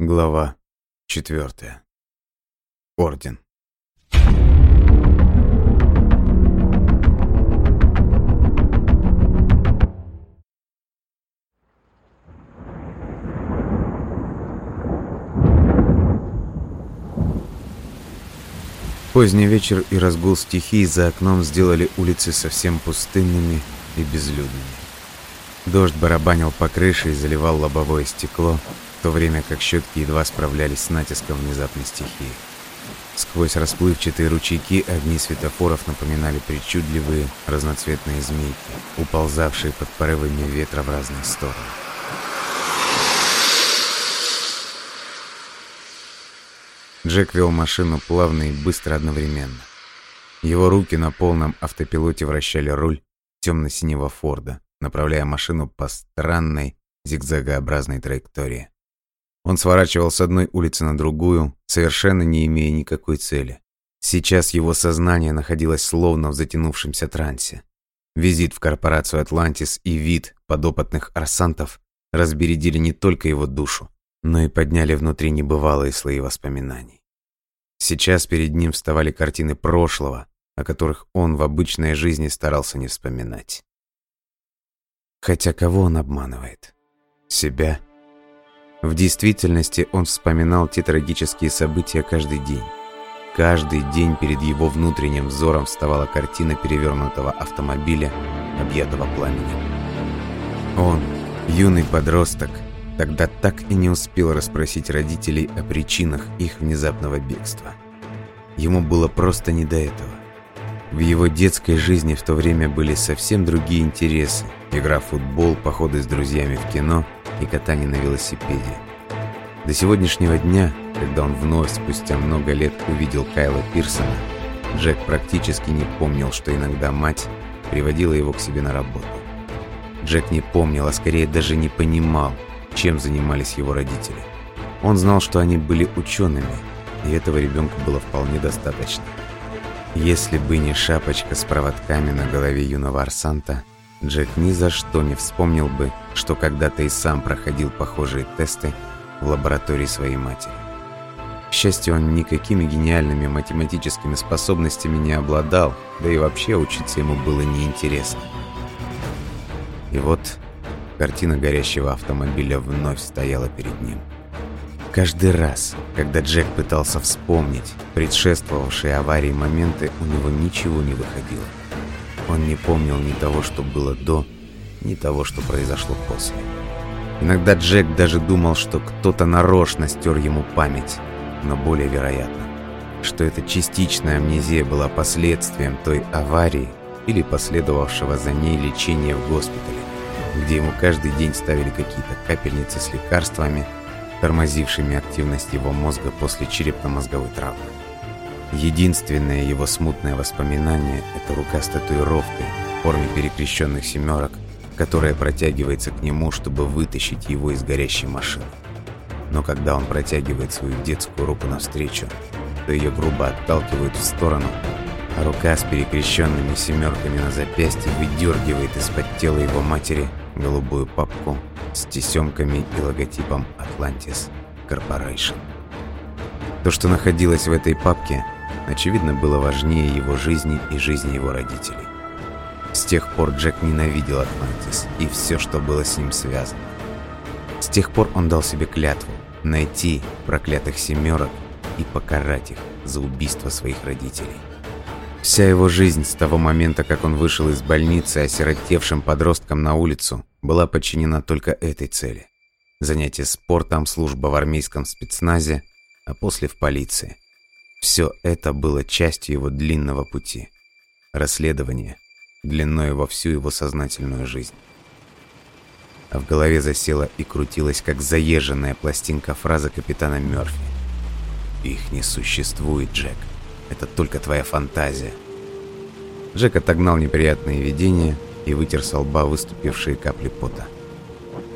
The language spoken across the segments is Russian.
Глава 4. Орден. Поздний вечер и разгул стихий за окном сделали улицы совсем пустынными и безлюдными. Дождь барабанил по крыше и заливал лобовое стекло, в то время как щетки едва справлялись с натиском внезапной стихии. Сквозь расплывчатые ручейки огни светофоров напоминали причудливые разноцветные змейки, уползавшие под порывами ветра в разные стороны. Джек вел машину плавно и быстро одновременно. Его руки на полном автопилоте вращали руль темно-синего Форда, направляя машину по странной зигзагообразной траектории. Он сворачивал с одной улицы на другую, совершенно не имея никакой цели. Сейчас его сознание находилось словно в затянувшемся трансе. Визит в корпорацию «Атлантис» и вид подопытных арсантов разбередили не только его душу, но и подняли внутри небывалые слои воспоминаний. Сейчас перед ним вставали картины прошлого, о которых он в обычной жизни старался не вспоминать. Хотя кого он обманывает? Себя в действительности он вспоминал те трагические события каждый день. Каждый день перед его внутренним взором вставала картина перевернутого автомобиля, объятого пламенем. Он, юный подросток, тогда так и не успел расспросить родителей о причинах их внезапного бегства. Ему было просто не до этого. В его детской жизни в то время были совсем другие интересы. Игра в футбол, походы с друзьями в кино – и катание на велосипеде. До сегодняшнего дня, когда он вновь спустя много лет увидел Кайла Пирсона, Джек практически не помнил, что иногда мать приводила его к себе на работу. Джек не помнил, а скорее даже не понимал, чем занимались его родители. Он знал, что они были учеными, и этого ребенка было вполне достаточно. Если бы не шапочка с проводками на голове юного Арсанта, Джек ни за что не вспомнил бы, что когда-то и сам проходил похожие тесты в лаборатории своей матери. К счастью, он никакими гениальными математическими способностями не обладал, да и вообще учиться ему было неинтересно. И вот картина горящего автомобиля вновь стояла перед ним. Каждый раз, когда Джек пытался вспомнить предшествовавшие аварии моменты, у него ничего не выходило. Он не помнил ни того, что было до, ни того, что произошло после. Иногда Джек даже думал, что кто-то нарочно стер ему память, но более вероятно, что эта частичная амнезия была последствием той аварии или последовавшего за ней лечения в госпитале, где ему каждый день ставили какие-то капельницы с лекарствами, тормозившими активность его мозга после черепно-мозговой травмы. Единственное его смутное воспоминание – это рука с татуировкой в форме перекрещенных семерок, которая протягивается к нему, чтобы вытащить его из горящей машины. Но когда он протягивает свою детскую руку навстречу, то ее грубо отталкивают в сторону, а рука с перекрещенными семерками на запястье выдергивает из-под тела его матери голубую папку с тесемками и логотипом Atlantis Corporation. То, что находилось в этой папке – очевидно, было важнее его жизни и жизни его родителей. С тех пор Джек ненавидел Атлантис и все, что было с ним связано. С тех пор он дал себе клятву найти проклятых семерок и покарать их за убийство своих родителей. Вся его жизнь с того момента, как он вышел из больницы осиротевшим подростком на улицу, была подчинена только этой цели. Занятие спортом, служба в армейском спецназе, а после в полиции – все это было частью его длинного пути. Расследование, длиной во всю его сознательную жизнь. А в голове засела и крутилась, как заезженная пластинка фраза капитана Мёрфи. «Их не существует, Джек. Это только твоя фантазия». Джек отогнал неприятные видения и вытер со лба выступившие капли пота.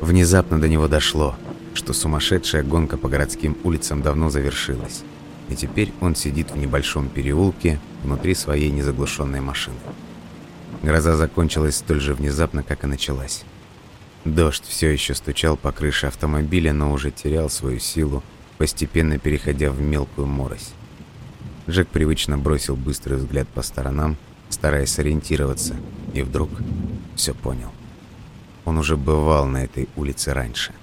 Внезапно до него дошло, что сумасшедшая гонка по городским улицам давно завершилась и теперь он сидит в небольшом переулке внутри своей незаглушенной машины. Гроза закончилась столь же внезапно, как и началась. Дождь все еще стучал по крыше автомобиля, но уже терял свою силу, постепенно переходя в мелкую морось. Джек привычно бросил быстрый взгляд по сторонам, стараясь сориентироваться, и вдруг все понял. Он уже бывал на этой улице раньше.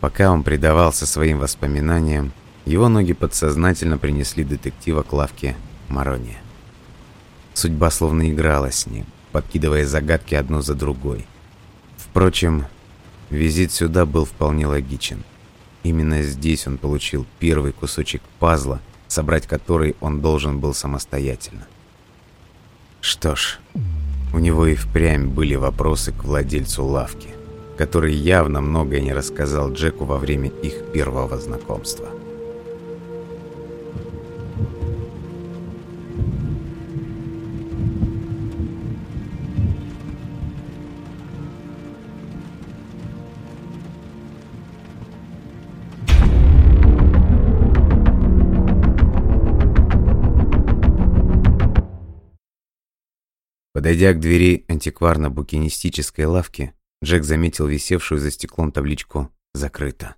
Пока он предавался своим воспоминаниям, его ноги подсознательно принесли детектива к лавке Марония. Судьба словно играла с ним, подкидывая загадки одну за другой. Впрочем, визит сюда был вполне логичен. Именно здесь он получил первый кусочек пазла, собрать который он должен был самостоятельно. Что ж, у него и впрямь были вопросы к владельцу лавки, который явно многое не рассказал Джеку во время их первого знакомства. Подойдя к двери антикварно-букинистической лавки, Джек заметил висевшую за стеклом табличку «Закрыто».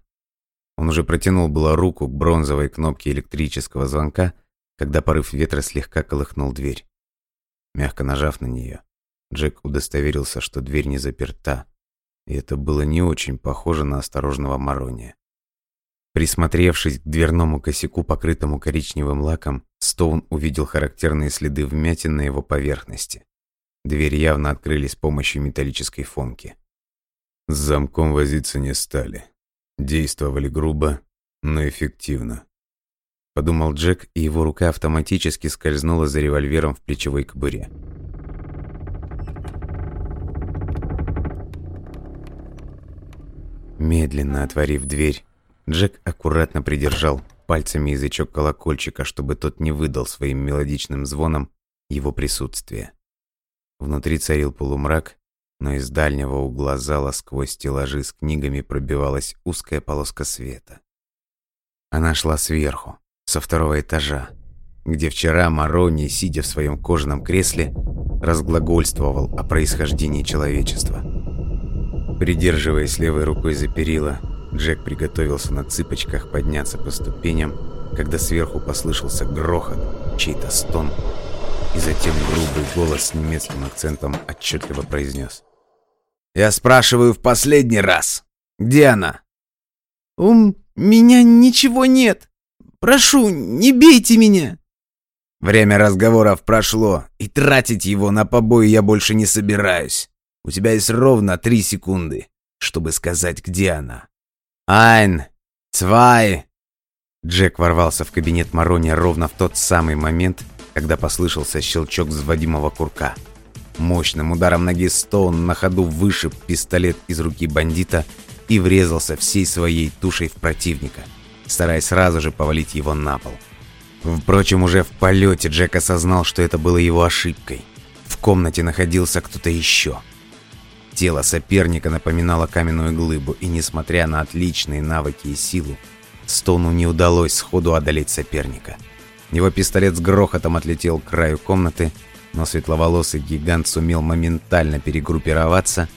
Он уже протянул было руку к бронзовой кнопке электрического звонка, когда порыв ветра слегка колыхнул дверь. Мягко нажав на нее, Джек удостоверился, что дверь не заперта, и это было не очень похоже на осторожного Марония. Присмотревшись к дверному косяку, покрытому коричневым лаком, Стоун увидел характерные следы вмятин на его поверхности. Дверь явно открыли с помощью металлической фомки. С замком возиться не стали. Действовали грубо, но эффективно. Подумал Джек, и его рука автоматически скользнула за револьвером в плечевой кобуре. Медленно отворив дверь, Джек аккуратно придержал пальцами язычок колокольчика, чтобы тот не выдал своим мелодичным звоном его присутствие. Внутри царил полумрак, но из дальнего угла зала сквозь стеллажи с книгами пробивалась узкая полоска света. Она шла сверху, со второго этажа, где вчера Марони, сидя в своем кожаном кресле, разглагольствовал о происхождении человечества. Придерживаясь левой рукой за перила, Джек приготовился на цыпочках подняться по ступеням, когда сверху послышался грохот, чей-то стон и затем грубый голос с немецким акцентом отчетливо произнес. «Я спрашиваю в последний раз. Где она?» «У меня ничего нет. Прошу, не бейте меня!» «Время разговоров прошло, и тратить его на побои я больше не собираюсь. У тебя есть ровно три секунды, чтобы сказать, где она». «Айн! Цвай!» Джек ворвался в кабинет Марони ровно в тот самый момент, когда послышался щелчок взводимого курка. Мощным ударом ноги Стоун на ходу вышиб пистолет из руки бандита и врезался всей своей тушей в противника, стараясь сразу же повалить его на пол. Впрочем, уже в полете Джек осознал, что это было его ошибкой. В комнате находился кто-то еще. Тело соперника напоминало каменную глыбу, и несмотря на отличные навыки и силу, Стоуну не удалось сходу одолеть соперника – его пистолет с грохотом отлетел к краю комнаты, но светловолосый гигант сумел моментально перегруппироваться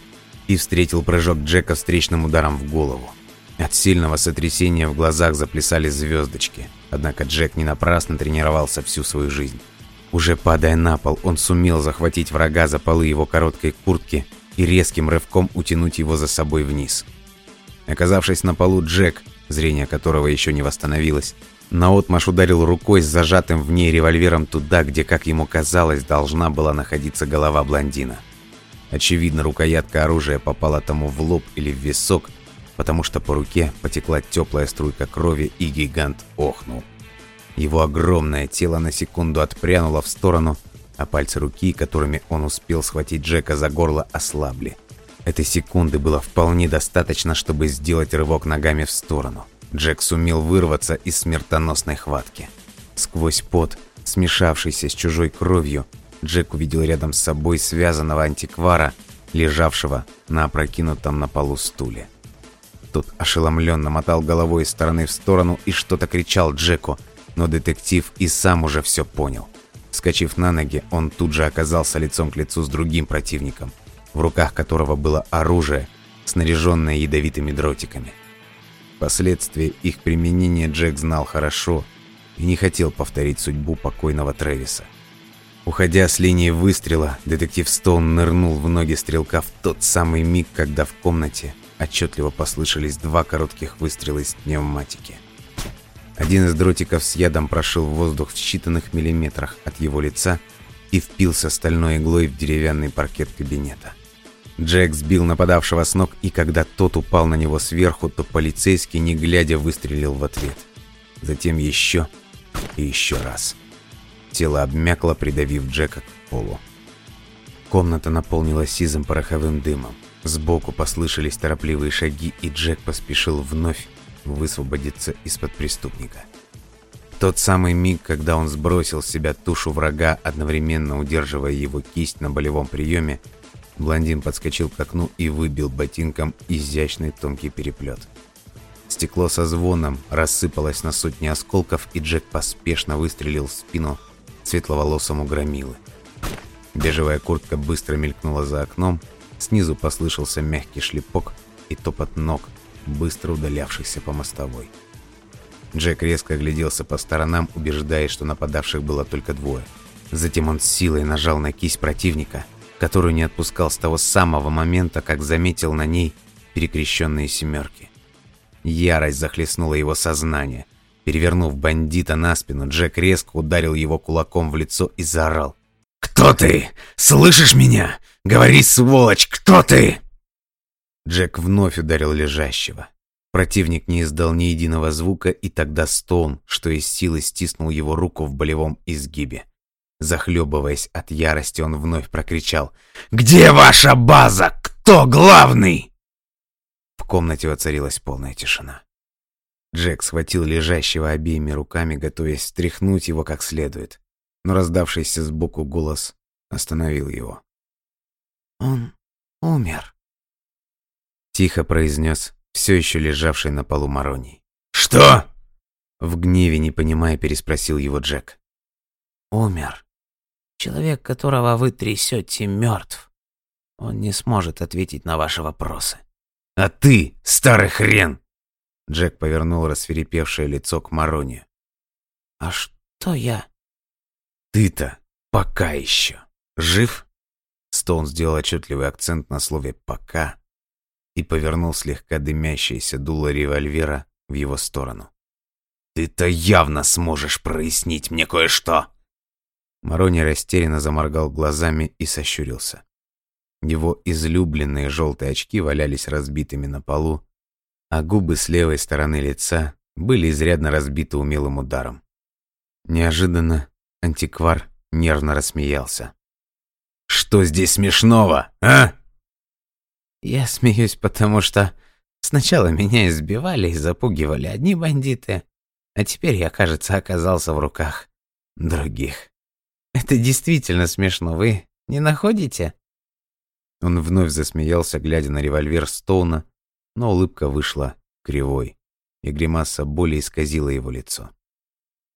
и встретил прыжок Джека встречным ударом в голову. От сильного сотрясения в глазах заплясали звездочки, однако Джек не напрасно тренировался всю свою жизнь. Уже падая на пол, он сумел захватить врага за полы его короткой куртки и резким рывком утянуть его за собой вниз. Оказавшись на полу, Джек, зрение которого еще не восстановилось, Наотмашь ударил рукой с зажатым в ней револьвером туда, где, как ему казалось, должна была находиться голова блондина. Очевидно, рукоятка оружия попала тому в лоб или в висок, потому что по руке потекла теплая струйка крови, и гигант охнул. Его огромное тело на секунду отпрянуло в сторону, а пальцы руки, которыми он успел схватить Джека за горло, ослабли. Этой секунды было вполне достаточно, чтобы сделать рывок ногами в сторону. Джек сумел вырваться из смертоносной хватки. Сквозь пот, смешавшийся с чужой кровью, Джек увидел рядом с собой связанного антиквара, лежавшего на опрокинутом на полу стуле. Тот ошеломленно мотал головой из стороны в сторону и что-то кричал Джеку, но детектив и сам уже все понял. Скачив на ноги, он тут же оказался лицом к лицу с другим противником, в руках которого было оружие, снаряженная ядовитыми дротиками. Последствия их применения Джек знал хорошо и не хотел повторить судьбу покойного Трэвиса. Уходя с линии выстрела, детектив Стоун нырнул в ноги стрелка в тот самый миг, когда в комнате отчетливо послышались два коротких выстрела из пневматики. Один из дротиков с ядом прошил воздух в считанных миллиметрах от его лица и впился стальной иглой в деревянный паркет кабинета. Джек сбил нападавшего с ног, и когда тот упал на него сверху, то полицейский, не глядя, выстрелил в ответ. Затем еще и еще раз. Тело обмякло, придавив Джека к полу. Комната наполнилась сизым пороховым дымом. Сбоку послышались торопливые шаги, и Джек поспешил вновь высвободиться из-под преступника. Тот самый миг, когда он сбросил с себя тушу врага, одновременно удерживая его кисть на болевом приеме, блондин подскочил к окну и выбил ботинком изящный тонкий переплет. Стекло со звоном рассыпалось на сотни осколков, и Джек поспешно выстрелил в спину светловолосому громилы. Бежевая куртка быстро мелькнула за окном, снизу послышался мягкий шлепок и топот ног, быстро удалявшихся по мостовой. Джек резко огляделся по сторонам, убеждаясь, что нападавших было только двое. Затем он с силой нажал на кисть противника, которую не отпускал с того самого момента, как заметил на ней перекрещенные семерки. Ярость захлестнула его сознание. Перевернув бандита на спину, Джек резко ударил его кулаком в лицо и заорал. «Кто ты? Слышишь меня? Говори, сволочь, кто ты?» Джек вновь ударил лежащего. Противник не издал ни единого звука, и тогда Стоун, что из силы, стиснул его руку в болевом изгибе. Захлебываясь от ярости, он вновь прокричал «Где ваша база? Кто главный?» В комнате воцарилась полная тишина. Джек схватил лежащего обеими руками, готовясь стряхнуть его как следует, но раздавшийся сбоку голос остановил его. «Он умер», — тихо произнес все еще лежавший на полу Мароний. «Что?» В гневе, не понимая, переспросил его Джек. «Умер. Человек, которого вы трясете, мертв. Он не сможет ответить на ваши вопросы». «А ты, старый хрен!» Джек повернул рассверепевшее лицо к Мароне. «А что я?» «Ты-то пока еще жив?» Стоун сделал отчетливый акцент на слове «пока» и повернул слегка дымящееся дуло револьвера в его сторону. «Ты-то явно сможешь прояснить мне кое-что!» Марони растерянно заморгал глазами и сощурился. Его излюбленные желтые очки валялись разбитыми на полу, а губы с левой стороны лица были изрядно разбиты умелым ударом. Неожиданно антиквар нервно рассмеялся. «Что здесь смешного, а?» Я смеюсь, потому что сначала меня избивали и запугивали одни бандиты, а теперь я, кажется, оказался в руках других. Это действительно смешно, вы не находите? Он вновь засмеялся, глядя на револьвер Стоуна, но улыбка вышла кривой, и гримаса боли исказила его лицо.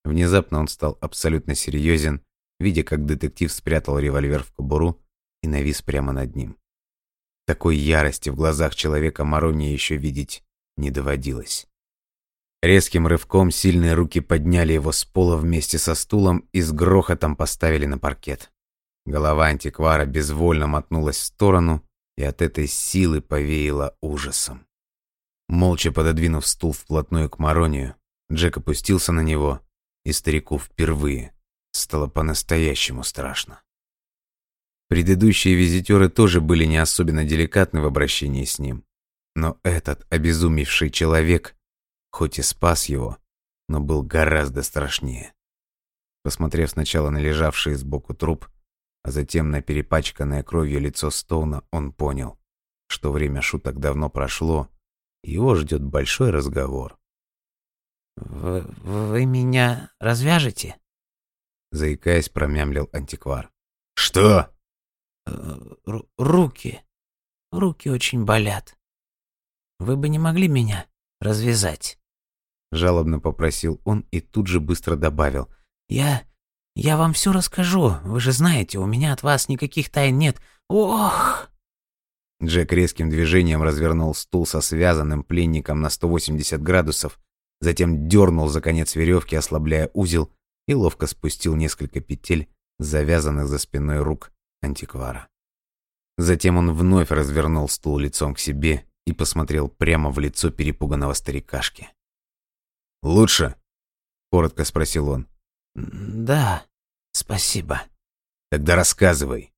Внезапно он стал абсолютно серьезен, видя, как детектив спрятал револьвер в кобуру и навис прямо над ним. Такой ярости в глазах человека Марони еще видеть не доводилось. Резким рывком сильные руки подняли его с пола вместе со стулом и с грохотом поставили на паркет. Голова антиквара безвольно мотнулась в сторону, и от этой силы повеяло ужасом. Молча пододвинув стул вплотную к Маронию, Джек опустился на него, и старику впервые стало по-настоящему страшно. Предыдущие визитеры тоже были не особенно деликатны в обращении с ним. Но этот обезумевший человек, хоть и спас его, но был гораздо страшнее. Посмотрев сначала на лежавший сбоку труп, а затем на перепачканное кровью лицо Стоуна, он понял, что время шуток давно прошло, и его ждет большой разговор. «Вы, вы меня развяжете?» Заикаясь, промямлил антиквар. «Что?» Э, руки. Руки очень болят. Вы бы не могли меня развязать?» Жалобно попросил он и тут же быстро добавил. «Я... я вам все расскажу. Вы же знаете, у меня от вас никаких тайн нет. Ох!» Джек резким движением развернул стул со связанным пленником на 180 градусов, затем дернул за конец веревки, ослабляя узел, и ловко спустил несколько петель, завязанных за спиной рук антиквара. Затем он вновь развернул стул лицом к себе и посмотрел прямо в лицо перепуганного старикашки. «Лучше?» — коротко спросил он. «Да, спасибо». «Тогда рассказывай».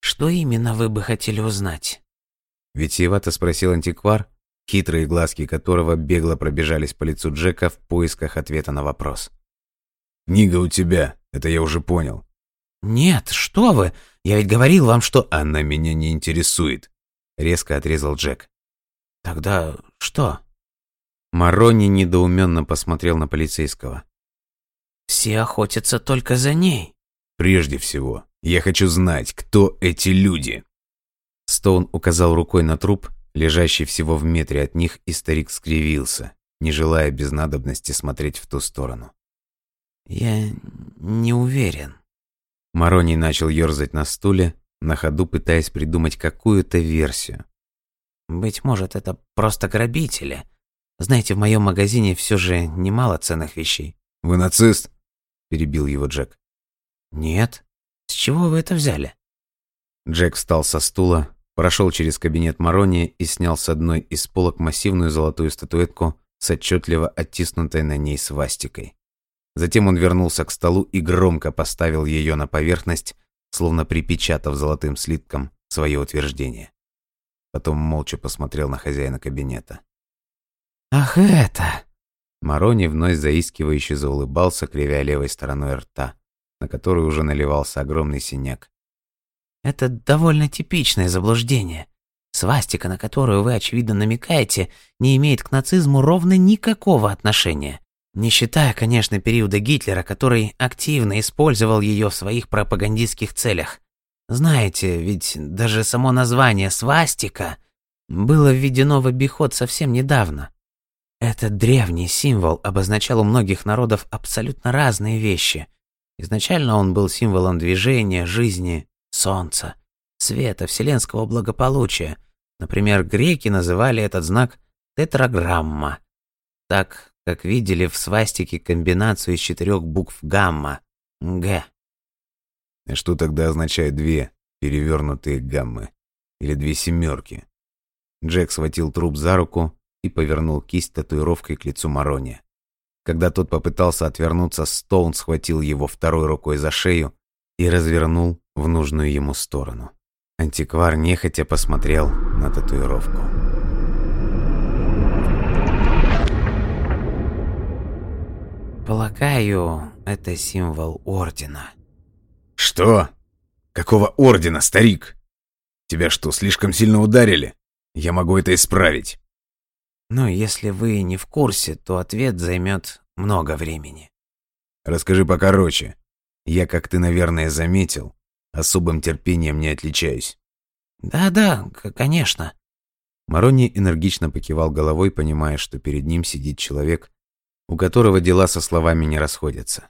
«Что именно вы бы хотели узнать?» Витиевато спросил антиквар, хитрые глазки которого бегло пробежались по лицу Джека в поисках ответа на вопрос. «Книга у тебя, это я уже понял». «Нет, что вы! Я ведь говорил вам, что...» «Она меня не интересует», — резко отрезал Джек. «Тогда что?» Марони недоуменно посмотрел на полицейского. «Все охотятся только за ней». «Прежде всего, я хочу знать, кто эти люди». Стоун указал рукой на труп, лежащий всего в метре от них, и старик скривился, не желая без надобности смотреть в ту сторону. «Я не уверен». Мароний начал ерзать на стуле, на ходу пытаясь придумать какую-то версию. «Быть может, это просто грабители. Знаете, в моем магазине все же немало ценных вещей». «Вы нацист?» – перебил его Джек. «Нет. С чего вы это взяли?» Джек встал со стула, прошел через кабинет Марони и снял с одной из полок массивную золотую статуэтку с отчетливо оттиснутой на ней свастикой. Затем он вернулся к столу и громко поставил ее на поверхность, словно припечатав золотым слитком свое утверждение. Потом молча посмотрел на хозяина кабинета. «Ах это!» Марони вновь заискивающе заулыбался, кривя левой стороной рта, на которую уже наливался огромный синяк. Это довольно типичное заблуждение. Свастика, на которую вы, очевидно, намекаете, не имеет к нацизму ровно никакого отношения. Не считая, конечно, периода Гитлера, который активно использовал ее в своих пропагандистских целях. Знаете, ведь даже само название «свастика» было введено в обиход совсем недавно. Этот древний символ обозначал у многих народов абсолютно разные вещи. Изначально он был символом движения, жизни, солнца, света, вселенского благополучия. Например, греки называли этот знак тетраграмма, так как видели в свастике комбинацию из четырех букв гамма – Г. А что тогда означает две перевернутые гаммы? Или две семерки? Джек схватил труп за руку и повернул кисть татуировкой к лицу Марони. Когда тот попытался отвернуться, Стоун схватил его второй рукой за шею и развернул в нужную ему сторону. Антиквар нехотя посмотрел на татуировку. Полагаю, это символ ордена. Что? Какого ордена, старик? Тебя что, слишком сильно ударили? Я могу это исправить. Ну, если вы не в курсе, то ответ займет много времени. Расскажи покороче. Я, как ты, наверное, заметил, особым терпением не отличаюсь. Да-да, конечно. Марони энергично покивал головой, понимая, что перед ним сидит человек, у которого дела со словами не расходятся.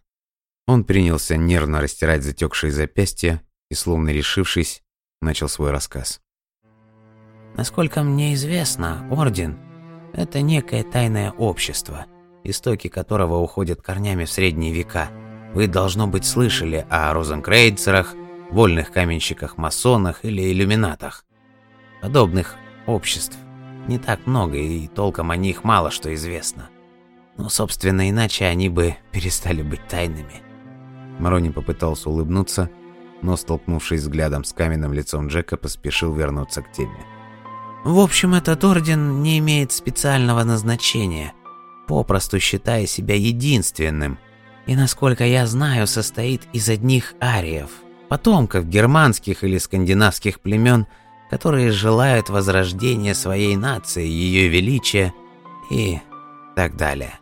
Он принялся нервно растирать затекшие запястья и, словно решившись, начал свой рассказ. Насколько мне известно, Орден – это некое тайное общество, истоки которого уходят корнями в средние века – вы, должно быть, слышали о розенкрейцерах, вольных каменщиках-масонах или иллюминатах. Подобных обществ не так много, и толком о них мало что известно. Но, собственно, иначе они бы перестали быть тайными. Марони попытался улыбнуться, но, столкнувшись взглядом с каменным лицом Джека, поспешил вернуться к теме. В общем, этот орден не имеет специального назначения, попросту считая себя единственным – и, насколько я знаю, состоит из одних ариев, потомков германских или скандинавских племен, которые желают возрождения своей нации, ее величия и так далее.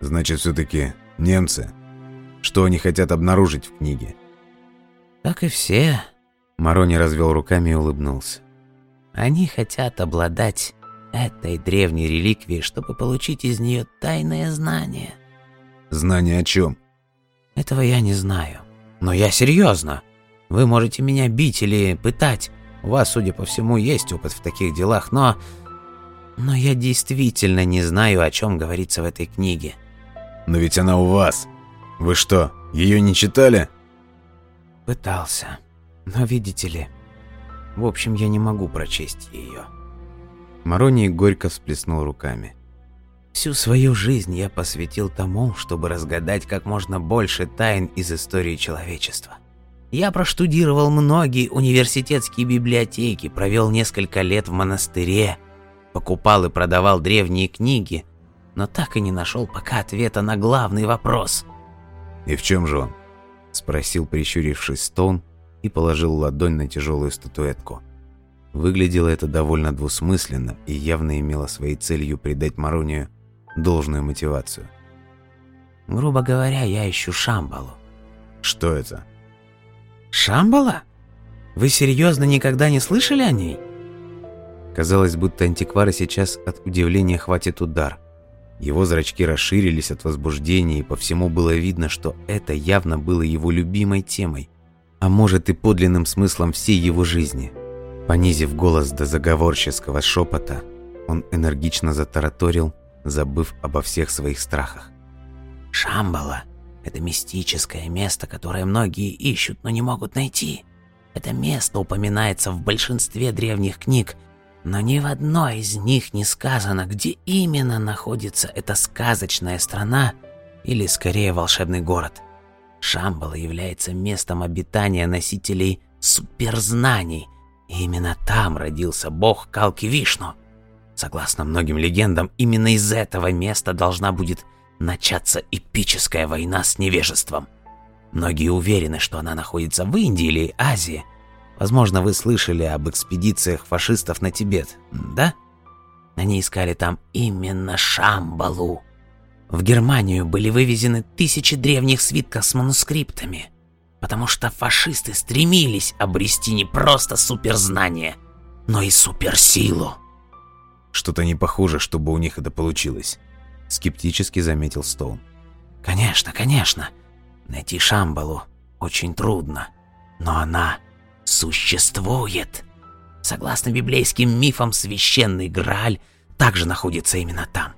Значит, все-таки немцы. Что они хотят обнаружить в книге? Как и все. Марони развел руками и улыбнулся. Они хотят обладать этой древней реликвией, чтобы получить из нее тайное знание – Знание о чем? Этого я не знаю. Но я серьезно. Вы можете меня бить или пытать, У вас, судя по всему, есть опыт в таких делах, но... Но я действительно не знаю, о чем говорится в этой книге. Но ведь она у вас. Вы что, ее не читали? Пытался. Но видите ли... В общем, я не могу прочесть ее. Мароний горько всплеснул руками. Всю свою жизнь я посвятил тому, чтобы разгадать как можно больше тайн из истории человечества. Я проштудировал многие университетские библиотеки, провел несколько лет в монастыре, покупал и продавал древние книги, но так и не нашел пока ответа на главный вопрос. «И в чем же он?» – спросил, прищурившись Стоун, и положил ладонь на тяжелую статуэтку. Выглядело это довольно двусмысленно и явно имело своей целью придать Маронию должную мотивацию. Грубо говоря, я ищу Шамбалу. Что это? Шамбала? Вы серьезно никогда не слышали о ней? Казалось, будто антиквара сейчас от удивления хватит удар. Его зрачки расширились от возбуждения, и по всему было видно, что это явно было его любимой темой, а может и подлинным смыслом всей его жизни. Понизив голос до заговорческого шепота, он энергично затараторил, забыв обо всех своих страхах. Шамбала – это мистическое место, которое многие ищут, но не могут найти. Это место упоминается в большинстве древних книг, но ни в одной из них не сказано, где именно находится эта сказочная страна или, скорее, волшебный город. Шамбала является местом обитания носителей суперзнаний, и именно там родился бог Калки Вишну – Согласно многим легендам, именно из этого места должна будет начаться эпическая война с невежеством. Многие уверены, что она находится в Индии или Азии. Возможно, вы слышали об экспедициях фашистов на Тибет, да? Они искали там именно Шамбалу. В Германию были вывезены тысячи древних свитков с манускриптами, потому что фашисты стремились обрести не просто суперзнание, но и суперсилу. Что-то не похоже, чтобы у них это получилось. Скептически заметил Стоун. Конечно, конечно. Найти Шамбалу очень трудно. Но она существует. Согласно библейским мифам, священный Грааль также находится именно там.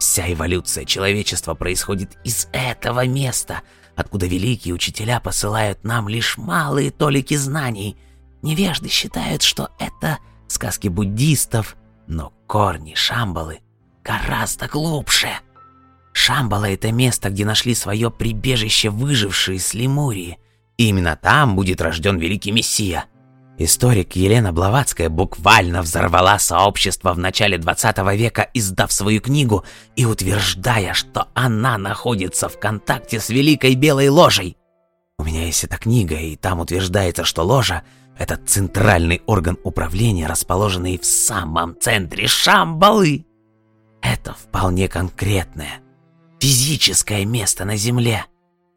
Вся эволюция человечества происходит из этого места, откуда великие учителя посылают нам лишь малые толики знаний. Невежды считают, что это сказки буддистов, но корни Шамбалы гораздо глубже. Шамбала — это место, где нашли свое прибежище выжившие с Лемурии. И именно там будет рожден великий Мессия. Историк Елена Блаватская буквально взорвала сообщество в начале 20 века, издав свою книгу и утверждая, что она находится в контакте с Великой Белой Ложей. У меня есть эта книга, и там утверждается, что ложа это центральный орган управления, расположенный в самом центре Шамбалы. Это вполне конкретное, физическое место на Земле.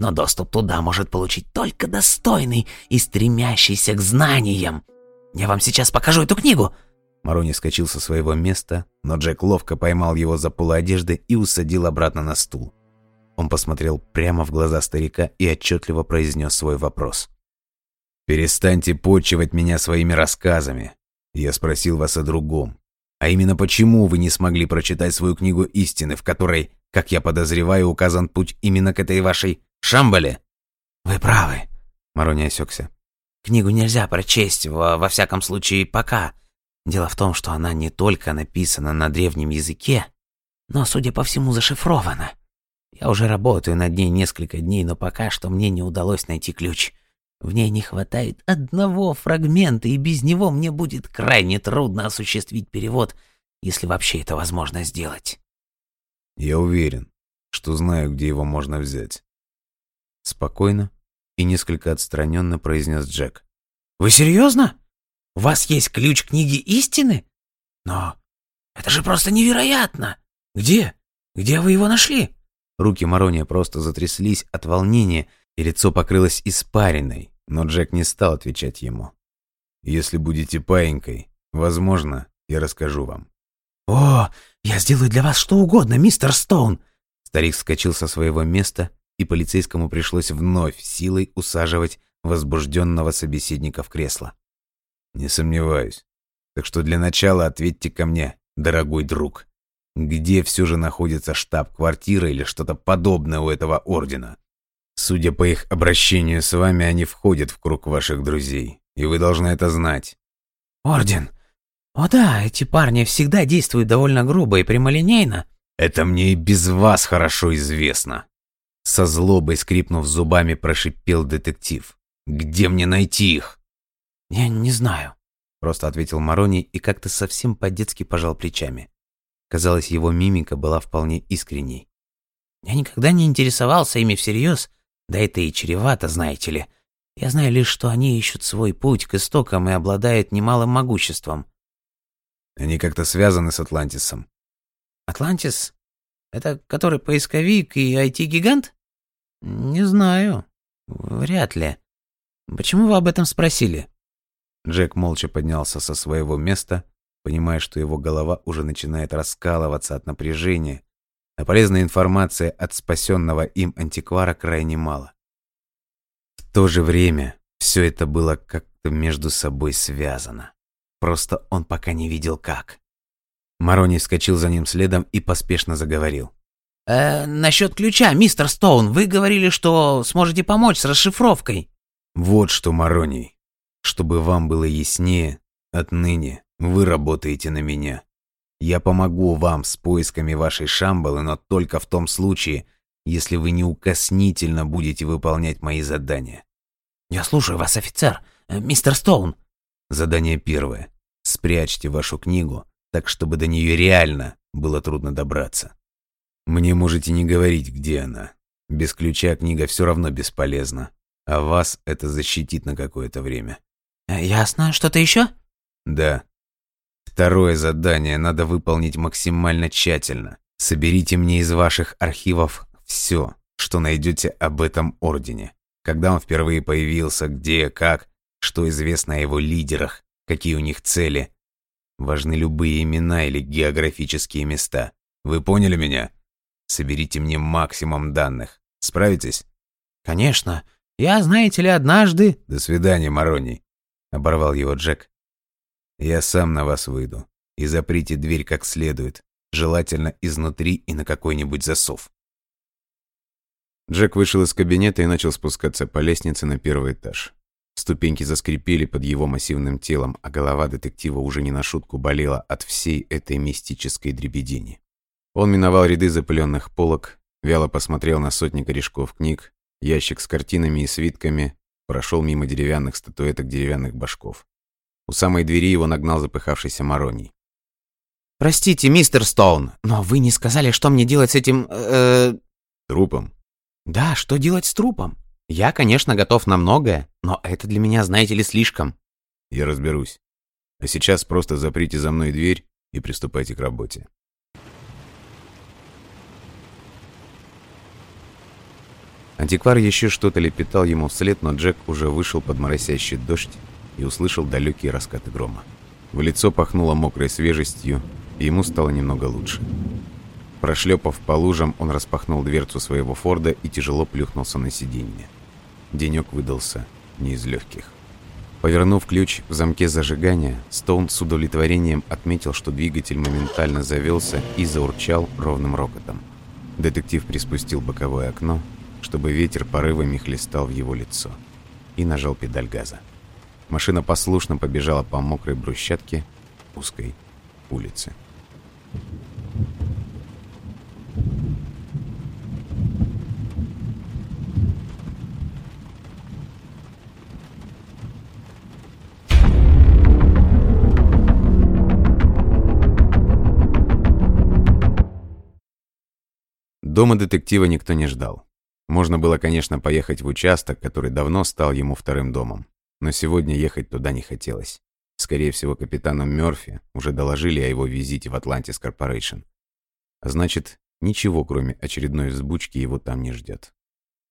Но доступ туда может получить только достойный и стремящийся к знаниям. Я вам сейчас покажу эту книгу. Марони скочил со своего места, но Джек ловко поймал его за полы одежды и усадил обратно на стул. Он посмотрел прямо в глаза старика и отчетливо произнес свой вопрос. Перестаньте почивать меня своими рассказами. Я спросил вас о другом. А именно почему вы не смогли прочитать свою книгу истины, в которой, как я подозреваю, указан путь именно к этой вашей Шамбале? Вы правы. Марони осекся. Книгу нельзя прочесть, во, во всяком случае, пока. Дело в том, что она не только написана на древнем языке, но, судя по всему, зашифрована. Я уже работаю над ней несколько дней, но пока что мне не удалось найти ключ. В ней не хватает одного фрагмента, и без него мне будет крайне трудно осуществить перевод, если вообще это возможно сделать. Я уверен, что знаю, где его можно взять. Спокойно и несколько отстраненно произнес Джек. Вы серьезно? У вас есть ключ книги истины? Но это же просто невероятно! Где? Где вы его нашли? Руки Марония просто затряслись от волнения, и лицо покрылось испариной, но Джек не стал отвечать ему. «Если будете паинькой, возможно, я расскажу вам». «О, я сделаю для вас что угодно, мистер Стоун!» Старик вскочил со своего места, и полицейскому пришлось вновь силой усаживать возбужденного собеседника в кресло. Не сомневаюсь. Так что для начала ответьте ко мне, дорогой друг. Где все же находится штаб-квартира или что-то подобное у этого ордена? Судя по их обращению с вами, они входят в круг ваших друзей, и вы должны это знать. Орден? О да, эти парни всегда действуют довольно грубо и прямолинейно. Это мне и без вас хорошо известно. Со злобой скрипнув зубами, прошипел детектив. Где мне найти их? Я не знаю, просто ответил Марони и как-то совсем по-детски пожал плечами. Казалось, его мимика была вполне искренней. Я никогда не интересовался ими всерьез, да это и чревато, знаете ли. Я знаю лишь, что они ищут свой путь к истокам и обладают немалым могуществом. Они как-то связаны с Атлантисом. Атлантис? Это который поисковик и IT-гигант? Не знаю. Вряд ли. Почему вы об этом спросили? Джек молча поднялся со своего места, понимая, что его голова уже начинает раскалываться от напряжения, а полезной информации от спасенного им антиквара крайне мало. В то же время все это было как-то между собой связано. Просто он пока не видел как. Марони вскочил за ним следом и поспешно заговорил. «Э, «Насчет ключа, мистер Стоун, вы говорили, что сможете помочь с расшифровкой». «Вот что, Марони, чтобы вам было яснее, отныне вы работаете на меня. Я помогу вам с поисками вашей Шамбалы, но только в том случае, если вы неукоснительно будете выполнять мои задания. Я слушаю вас, офицер. Э, мистер Стоун. Задание первое. Спрячьте вашу книгу, так чтобы до нее реально было трудно добраться. Мне можете не говорить, где она. Без ключа книга все равно бесполезна, а вас это защитит на какое-то время. Э, ясно. Что-то еще? Да. Второе задание надо выполнить максимально тщательно. Соберите мне из ваших архивов все, что найдете об этом ордене. Когда он впервые появился, где, как, что известно о его лидерах, какие у них цели. Важны любые имена или географические места. Вы поняли меня? Соберите мне максимум данных. Справитесь? Конечно. Я, знаете ли, однажды... До свидания, Марони. Оборвал его Джек, я сам на вас выйду. И заприте дверь как следует, желательно изнутри и на какой-нибудь засов. Джек вышел из кабинета и начал спускаться по лестнице на первый этаж. Ступеньки заскрипели под его массивным телом, а голова детектива уже не на шутку болела от всей этой мистической дребедени. Он миновал ряды запыленных полок, вяло посмотрел на сотни корешков книг, ящик с картинами и свитками, прошел мимо деревянных статуэток деревянных башков. У самой двери его нагнал запыхавшийся Мароний. «Простите, мистер Стоун, но вы не сказали, что мне делать с этим... Э, трупом?» «Да, что делать с трупом? Я, конечно, готов на многое, но это для меня, знаете ли, слишком». «Я разберусь. А сейчас просто заприте за мной дверь и приступайте к работе». Антиквар еще что-то лепетал ему вслед, но Джек уже вышел под моросящий дождь и услышал далекие раскаты грома. В лицо пахнуло мокрой свежестью, и ему стало немного лучше. Прошлепав по лужам, он распахнул дверцу своего Форда и тяжело плюхнулся на сиденье. Денек выдался не из легких. Повернув ключ в замке зажигания, Стоун с удовлетворением отметил, что двигатель моментально завелся и заурчал ровным рокотом. Детектив приспустил боковое окно, чтобы ветер порывами хлестал в его лицо, и нажал педаль газа. Машина послушно побежала по мокрой брусчатке узкой улицы. Дома детектива никто не ждал. Можно было, конечно, поехать в участок, который давно стал ему вторым домом но сегодня ехать туда не хотелось. Скорее всего, капитану Мёрфи уже доложили о его визите в Atlantis Corporation. А значит, ничего, кроме очередной взбучки, его там не ждет.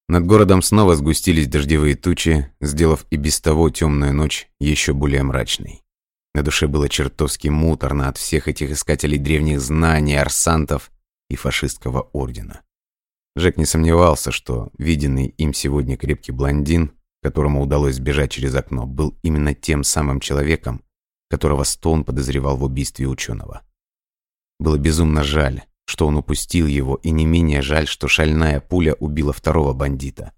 Над городом снова сгустились дождевые тучи, сделав и без того темную ночь еще более мрачной. На душе было чертовски муторно от всех этих искателей древних знаний, арсантов и фашистского ордена. Джек не сомневался, что виденный им сегодня крепкий блондин которому удалось сбежать через окно, был именно тем самым человеком, которого Стоун подозревал в убийстве ученого. Было безумно жаль, что он упустил его, и не менее жаль, что шальная пуля убила второго бандита.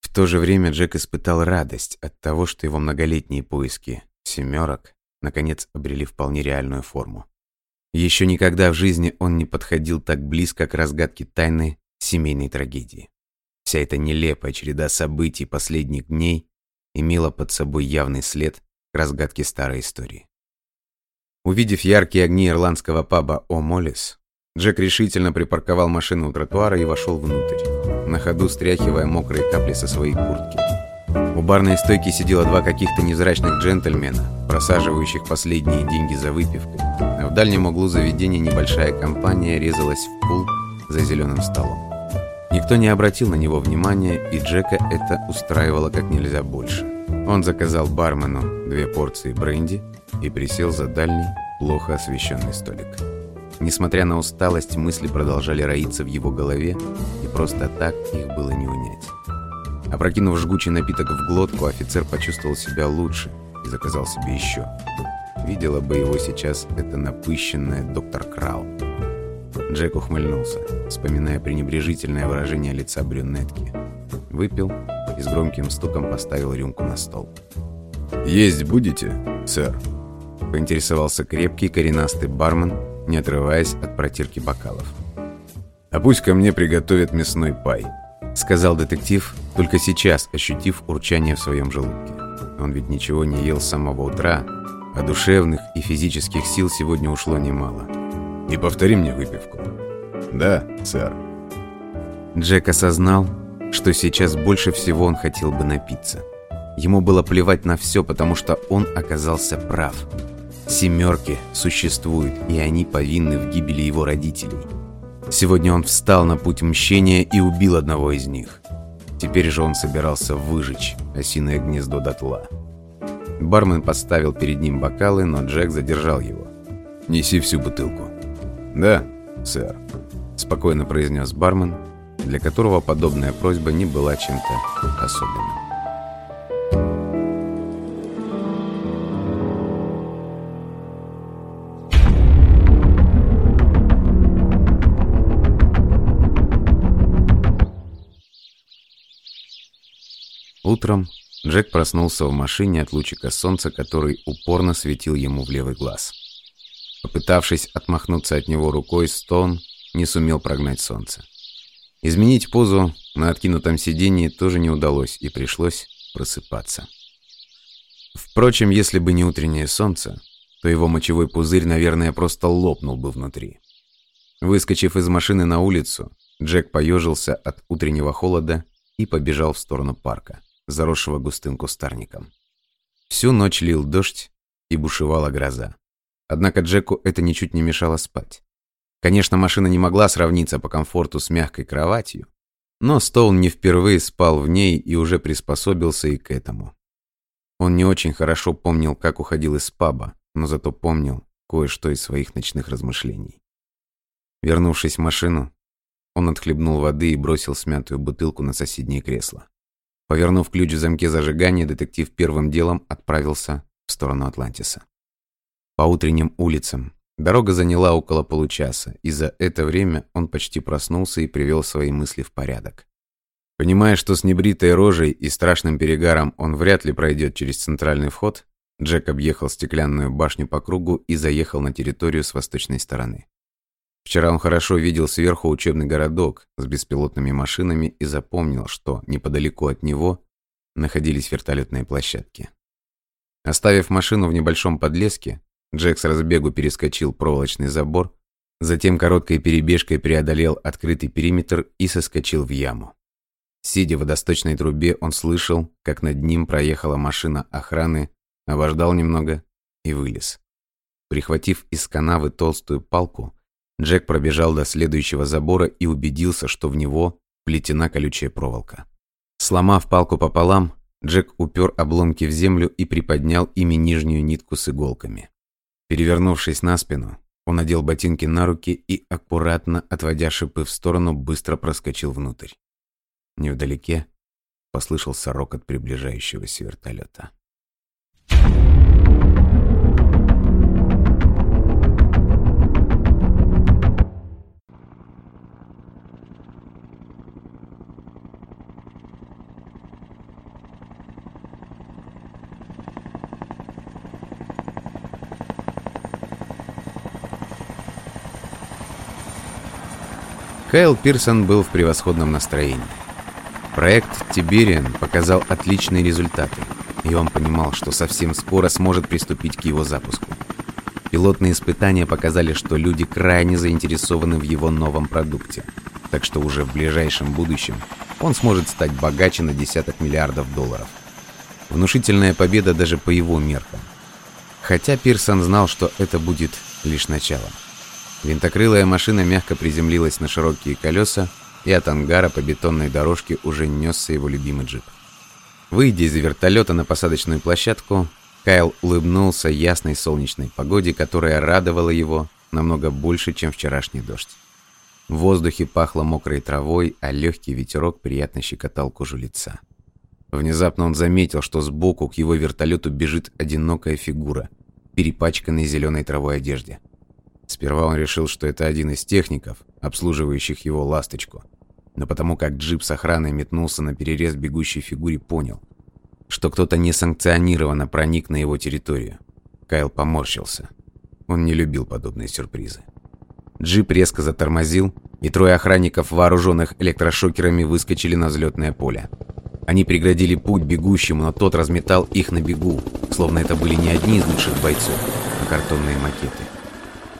В то же время Джек испытал радость от того, что его многолетние поиски «семерок» наконец обрели вполне реальную форму. Еще никогда в жизни он не подходил так близко к разгадке тайны семейной трагедии. Вся эта нелепая череда событий последних дней имела под собой явный след к разгадке старой истории. Увидев яркие огни ирландского паба «О Моллис», Джек решительно припарковал машину у тротуара и вошел внутрь, на ходу стряхивая мокрые капли со своей куртки. У барной стойки сидело два каких-то невзрачных джентльмена, просаживающих последние деньги за выпивкой, а в дальнем углу заведения небольшая компания резалась в пул за зеленым столом. Никто не обратил на него внимания, и Джека это устраивало как нельзя больше. Он заказал бармену две порции бренди и присел за дальний, плохо освещенный столик. Несмотря на усталость, мысли продолжали роиться в его голове, и просто так их было не унять. Опрокинув жгучий напиток в глотку, офицер почувствовал себя лучше и заказал себе еще. Видела бы его сейчас эта напыщенная доктор Крау. Джек ухмыльнулся, вспоминая пренебрежительное выражение лица брюнетки. Выпил и с громким стуком поставил рюмку на стол. «Есть будете, сэр?» Поинтересовался крепкий коренастый бармен, не отрываясь от протирки бокалов. «А пусть ко мне приготовят мясной пай», сказал детектив, только сейчас ощутив урчание в своем желудке. Он ведь ничего не ел с самого утра, а душевных и физических сил сегодня ушло немало. И повтори мне выпивку. Да, сэр. Джек осознал, что сейчас больше всего он хотел бы напиться. Ему было плевать на все, потому что он оказался прав. Семерки существуют, и они повинны в гибели его родителей. Сегодня он встал на путь мщения и убил одного из них. Теперь же он собирался выжечь осиное гнездо дотла. Бармен поставил перед ним бокалы, но Джек задержал его. «Неси всю бутылку». «Да, сэр», – спокойно произнес бармен, для которого подобная просьба не была чем-то особенным. Утром Джек проснулся в машине от лучика солнца, который упорно светил ему в левый глаз. Попытавшись отмахнуться от него рукой, Стоун не сумел прогнать солнце. Изменить позу на откинутом сиденье тоже не удалось, и пришлось просыпаться. Впрочем, если бы не утреннее солнце, то его мочевой пузырь, наверное, просто лопнул бы внутри. Выскочив из машины на улицу, Джек поежился от утреннего холода и побежал в сторону парка, заросшего густым кустарником. Всю ночь лил дождь и бушевала гроза. Однако Джеку это ничуть не мешало спать. Конечно, машина не могла сравниться по комфорту с мягкой кроватью, но Стоун не впервые спал в ней и уже приспособился и к этому. Он не очень хорошо помнил, как уходил из паба, но зато помнил кое-что из своих ночных размышлений. Вернувшись в машину, он отхлебнул воды и бросил смятую бутылку на соседнее кресло. Повернув ключ в замке зажигания, детектив первым делом отправился в сторону Атлантиса по утренним улицам. Дорога заняла около получаса, и за это время он почти проснулся и привел свои мысли в порядок. Понимая, что с небритой рожей и страшным перегаром он вряд ли пройдет через центральный вход, Джек объехал стеклянную башню по кругу и заехал на территорию с восточной стороны. Вчера он хорошо видел сверху учебный городок с беспилотными машинами и запомнил, что неподалеку от него находились вертолетные площадки. Оставив машину в небольшом подлеске, Джек с разбегу перескочил проволочный забор, затем короткой перебежкой преодолел открытый периметр и соскочил в яму. Сидя в водосточной трубе, он слышал, как над ним проехала машина охраны, обождал немного и вылез. Прихватив из канавы толстую палку, Джек пробежал до следующего забора и убедился, что в него плетена колючая проволока. Сломав палку пополам, Джек упер обломки в землю и приподнял ими нижнюю нитку с иголками. Перевернувшись на спину, он надел ботинки на руки и, аккуратно отводя шипы в сторону, быстро проскочил внутрь. Невдалеке послышался рокот приближающегося вертолета. Кайл Пирсон был в превосходном настроении. Проект «Тибериан» показал отличные результаты, и он понимал, что совсем скоро сможет приступить к его запуску. Пилотные испытания показали, что люди крайне заинтересованы в его новом продукте, так что уже в ближайшем будущем он сможет стать богаче на десяток миллиардов долларов. Внушительная победа даже по его меркам. Хотя Пирсон знал, что это будет лишь началом. Винтокрылая машина мягко приземлилась на широкие колеса, и от ангара по бетонной дорожке уже несся его любимый джип. Выйдя из вертолета на посадочную площадку, Кайл улыбнулся ясной солнечной погоде, которая радовала его намного больше, чем вчерашний дождь. В воздухе пахло мокрой травой, а легкий ветерок приятно щекотал кожу лица. Внезапно он заметил, что сбоку к его вертолету бежит одинокая фигура, перепачканной зеленой травой одежде. Сперва он решил, что это один из техников, обслуживающих его «Ласточку». Но потому как джип с охраной метнулся на перерез бегущей фигуре, понял, что кто-то несанкционированно проник на его территорию. Кайл поморщился. Он не любил подобные сюрпризы. Джип резко затормозил, и трое охранников, вооруженных электрошокерами, выскочили на взлетное поле. Они преградили путь бегущему, но тот разметал их на бегу, словно это были не одни из лучших бойцов, а картонные макеты.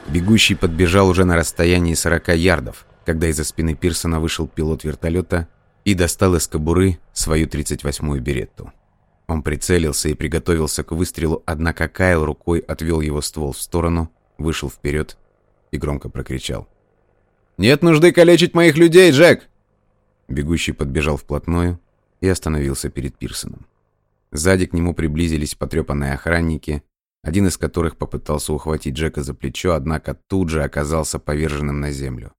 Бегущий подбежал уже на расстоянии 40 ярдов, когда из-за спины Пирсона вышел пилот вертолета и достал из кобуры свою 38-ю беретту. Он прицелился и приготовился к выстрелу, однако Кайл рукой отвел его ствол в сторону, вышел вперед и громко прокричал. «Нет нужды калечить моих людей, Джек!» Бегущий подбежал вплотную и остановился перед Пирсоном. Сзади к нему приблизились потрепанные охранники, один из которых попытался ухватить Джека за плечо, однако тут же оказался поверженным на землю.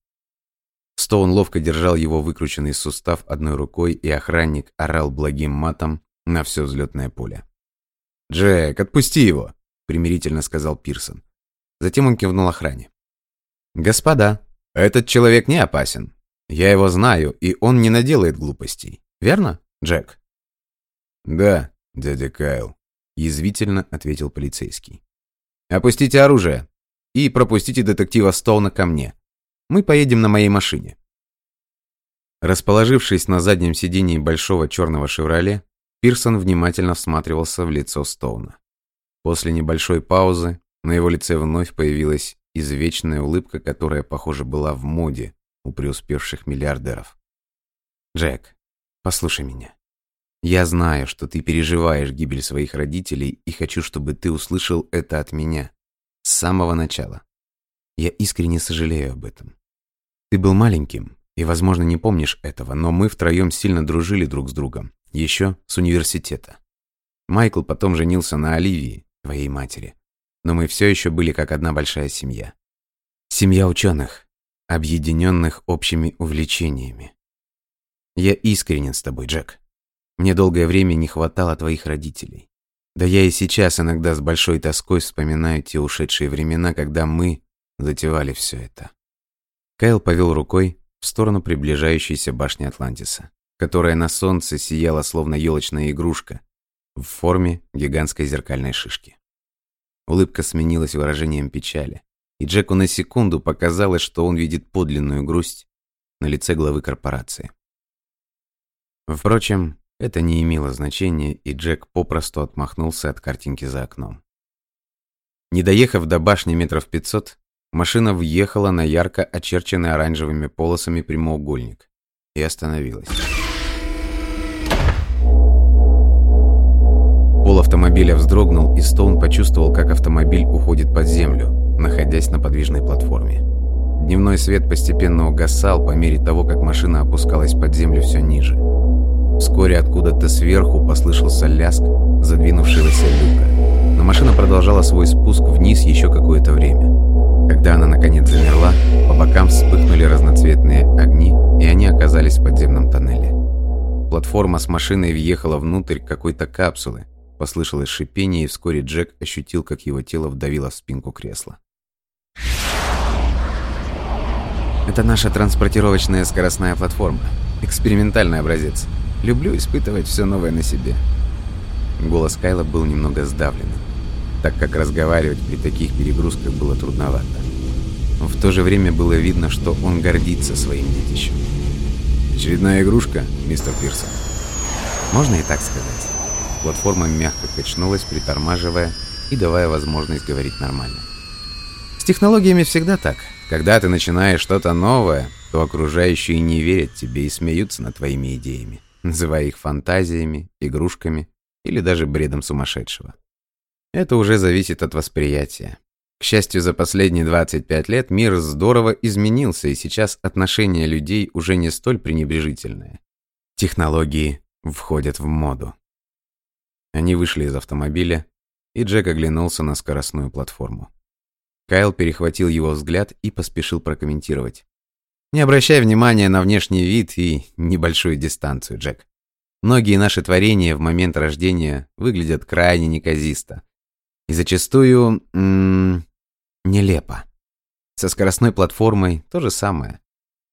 Стоун ловко держал его выкрученный сустав одной рукой, и охранник орал благим матом на все взлетное поле. «Джек, отпусти его!» — примирительно сказал Пирсон. Затем он кивнул охране. «Господа, этот человек не опасен. Я его знаю, и он не наделает глупостей. Верно, Джек?» «Да, дядя Кайл», язвительно ответил полицейский. «Опустите оружие и пропустите детектива Стоуна ко мне. Мы поедем на моей машине». Расположившись на заднем сидении большого черного «Шевроле», Пирсон внимательно всматривался в лицо Стоуна. После небольшой паузы на его лице вновь появилась извечная улыбка, которая, похоже, была в моде у преуспевших миллиардеров. «Джек, послушай меня. Я знаю, что ты переживаешь гибель своих родителей и хочу, чтобы ты услышал это от меня. С самого начала. Я искренне сожалею об этом. Ты был маленьким и, возможно, не помнишь этого, но мы втроем сильно дружили друг с другом. Еще с университета. Майкл потом женился на Оливии, твоей матери. Но мы все еще были как одна большая семья. Семья ученых, объединенных общими увлечениями. Я искренен с тобой, Джек. Мне долгое время не хватало твоих родителей. Да я и сейчас иногда с большой тоской вспоминаю те ушедшие времена, когда мы затевали все это. Кайл повел рукой в сторону приближающейся башни Атлантиса, которая на солнце сияла словно елочная игрушка в форме гигантской зеркальной шишки. Улыбка сменилась выражением печали, и Джеку на секунду показалось, что он видит подлинную грусть на лице главы корпорации. Впрочем, это не имело значения, и Джек попросту отмахнулся от картинки за окном. Не доехав до башни метров пятьсот, машина въехала на ярко очерченный оранжевыми полосами прямоугольник и остановилась. Пол автомобиля вздрогнул, и Стоун почувствовал, как автомобиль уходит под землю, находясь на подвижной платформе. Дневной свет постепенно угасал по мере того, как машина опускалась под землю все ниже. Вскоре откуда-то сверху послышался ляск задвинувшегося люка. Но машина продолжала свой спуск вниз еще какое-то время. Когда она наконец замерла, по бокам вспыхнули разноцветные огни, и они оказались в подземном тоннеле. платформа с машиной въехала внутрь какой-то капсулы. Послышалось шипение, и вскоре Джек ощутил, как его тело вдавило в спинку кресла. Это наша транспортировочная скоростная платформа. Экспериментальный образец. Люблю испытывать все новое на себе. Голос Кайла был немного сдавленным, так как разговаривать при таких перегрузках было трудновато. В то же время было видно, что он гордится своим детищем. «Очередная игрушка, мистер Пирсон?» Можно и так сказать. Платформа мягко качнулась, притормаживая и давая возможность говорить нормально. С технологиями всегда так. Когда ты начинаешь что-то новое, то окружающие не верят тебе и смеются над твоими идеями, называя их фантазиями, игрушками или даже бредом сумасшедшего. Это уже зависит от восприятия. К счастью, за последние 25 лет мир здорово изменился, и сейчас отношение людей уже не столь пренебрежительное. Технологии входят в моду. Они вышли из автомобиля, и Джек оглянулся на скоростную платформу. Кайл перехватил его взгляд и поспешил прокомментировать. «Не обращай внимания на внешний вид и небольшую дистанцию, Джек. Многие наши творения в момент рождения выглядят крайне неказисто. И зачастую... М нелепо. Со скоростной платформой то же самое.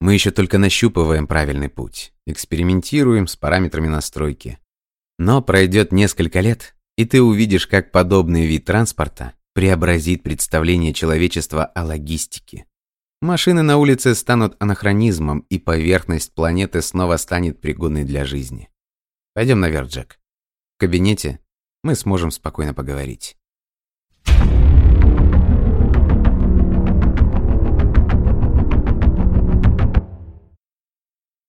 Мы еще только нащупываем правильный путь, экспериментируем с параметрами настройки. Но пройдет несколько лет, и ты увидишь, как подобный вид транспорта преобразит представление человечества о логистике. Машины на улице станут анахронизмом, и поверхность планеты снова станет пригодной для жизни. Пойдем наверх, Джек. В кабинете мы сможем спокойно поговорить.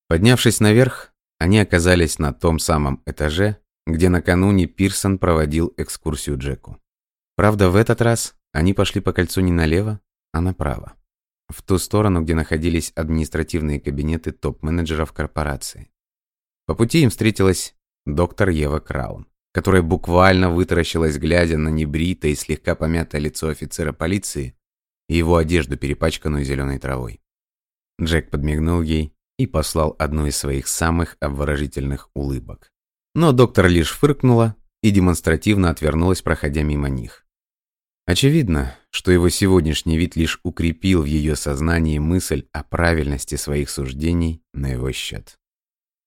Поднявшись наверх, они оказались на том самом этаже, где накануне Пирсон проводил экскурсию Джеку. Правда, в этот раз они пошли по кольцу не налево, а направо. В ту сторону, где находились административные кабинеты топ-менеджеров корпорации. По пути им встретилась доктор Ева Краун, которая буквально вытаращилась, глядя на небритое и слегка помятое лицо офицера полиции и его одежду, перепачканную зеленой травой. Джек подмигнул ей и послал одну из своих самых обворожительных улыбок. Но доктор лишь фыркнула и демонстративно отвернулась, проходя мимо них. Очевидно, что его сегодняшний вид лишь укрепил в ее сознании мысль о правильности своих суждений на его счет.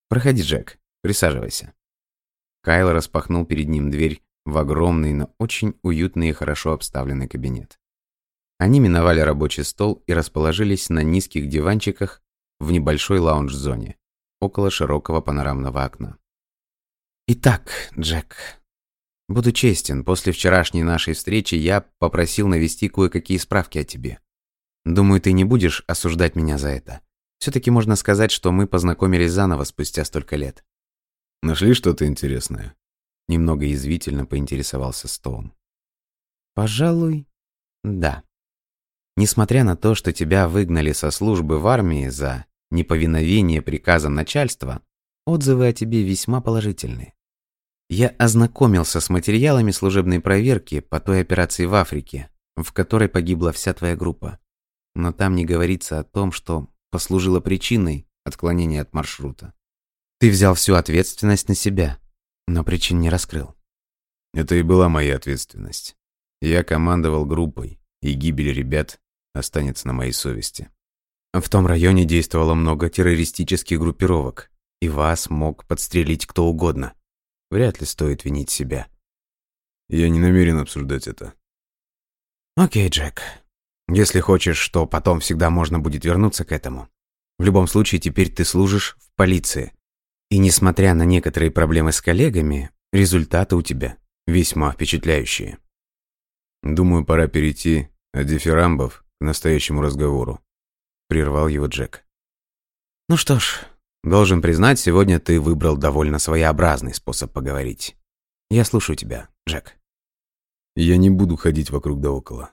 «Проходи, Джек, присаживайся». Кайл распахнул перед ним дверь в огромный, но очень уютный и хорошо обставленный кабинет. Они миновали рабочий стол и расположились на низких диванчиках в небольшой лаунж-зоне, около широкого панорамного окна. «Итак, Джек, буду честен, после вчерашней нашей встречи я попросил навести кое-какие справки о тебе. Думаю, ты не будешь осуждать меня за это. Все-таки можно сказать, что мы познакомились заново спустя столько лет». «Нашли что-то интересное?» Немного язвительно поинтересовался Стоун. «Пожалуй, да. Несмотря на то, что тебя выгнали со службы в армии за неповиновение приказам начальства, отзывы о тебе весьма положительные. Я ознакомился с материалами служебной проверки по той операции в Африке, в которой погибла вся твоя группа. Но там не говорится о том, что послужило причиной отклонения от маршрута. Ты взял всю ответственность на себя, но причин не раскрыл. Это и была моя ответственность. Я командовал группой, и гибель ребят останется на моей совести. В том районе действовало много террористических группировок, и вас мог подстрелить кто угодно. Вряд ли стоит винить себя. Я не намерен обсуждать это. Окей, Джек. Если хочешь, что потом всегда можно будет вернуться к этому. В любом случае, теперь ты служишь в полиции. И несмотря на некоторые проблемы с коллегами, результаты у тебя весьма впечатляющие. Думаю, пора перейти от дифирамбов к настоящему разговору. Прервал его Джек. Ну что ж, должен признать, сегодня ты выбрал довольно своеобразный способ поговорить. Я слушаю тебя, Джек. Я не буду ходить вокруг да около.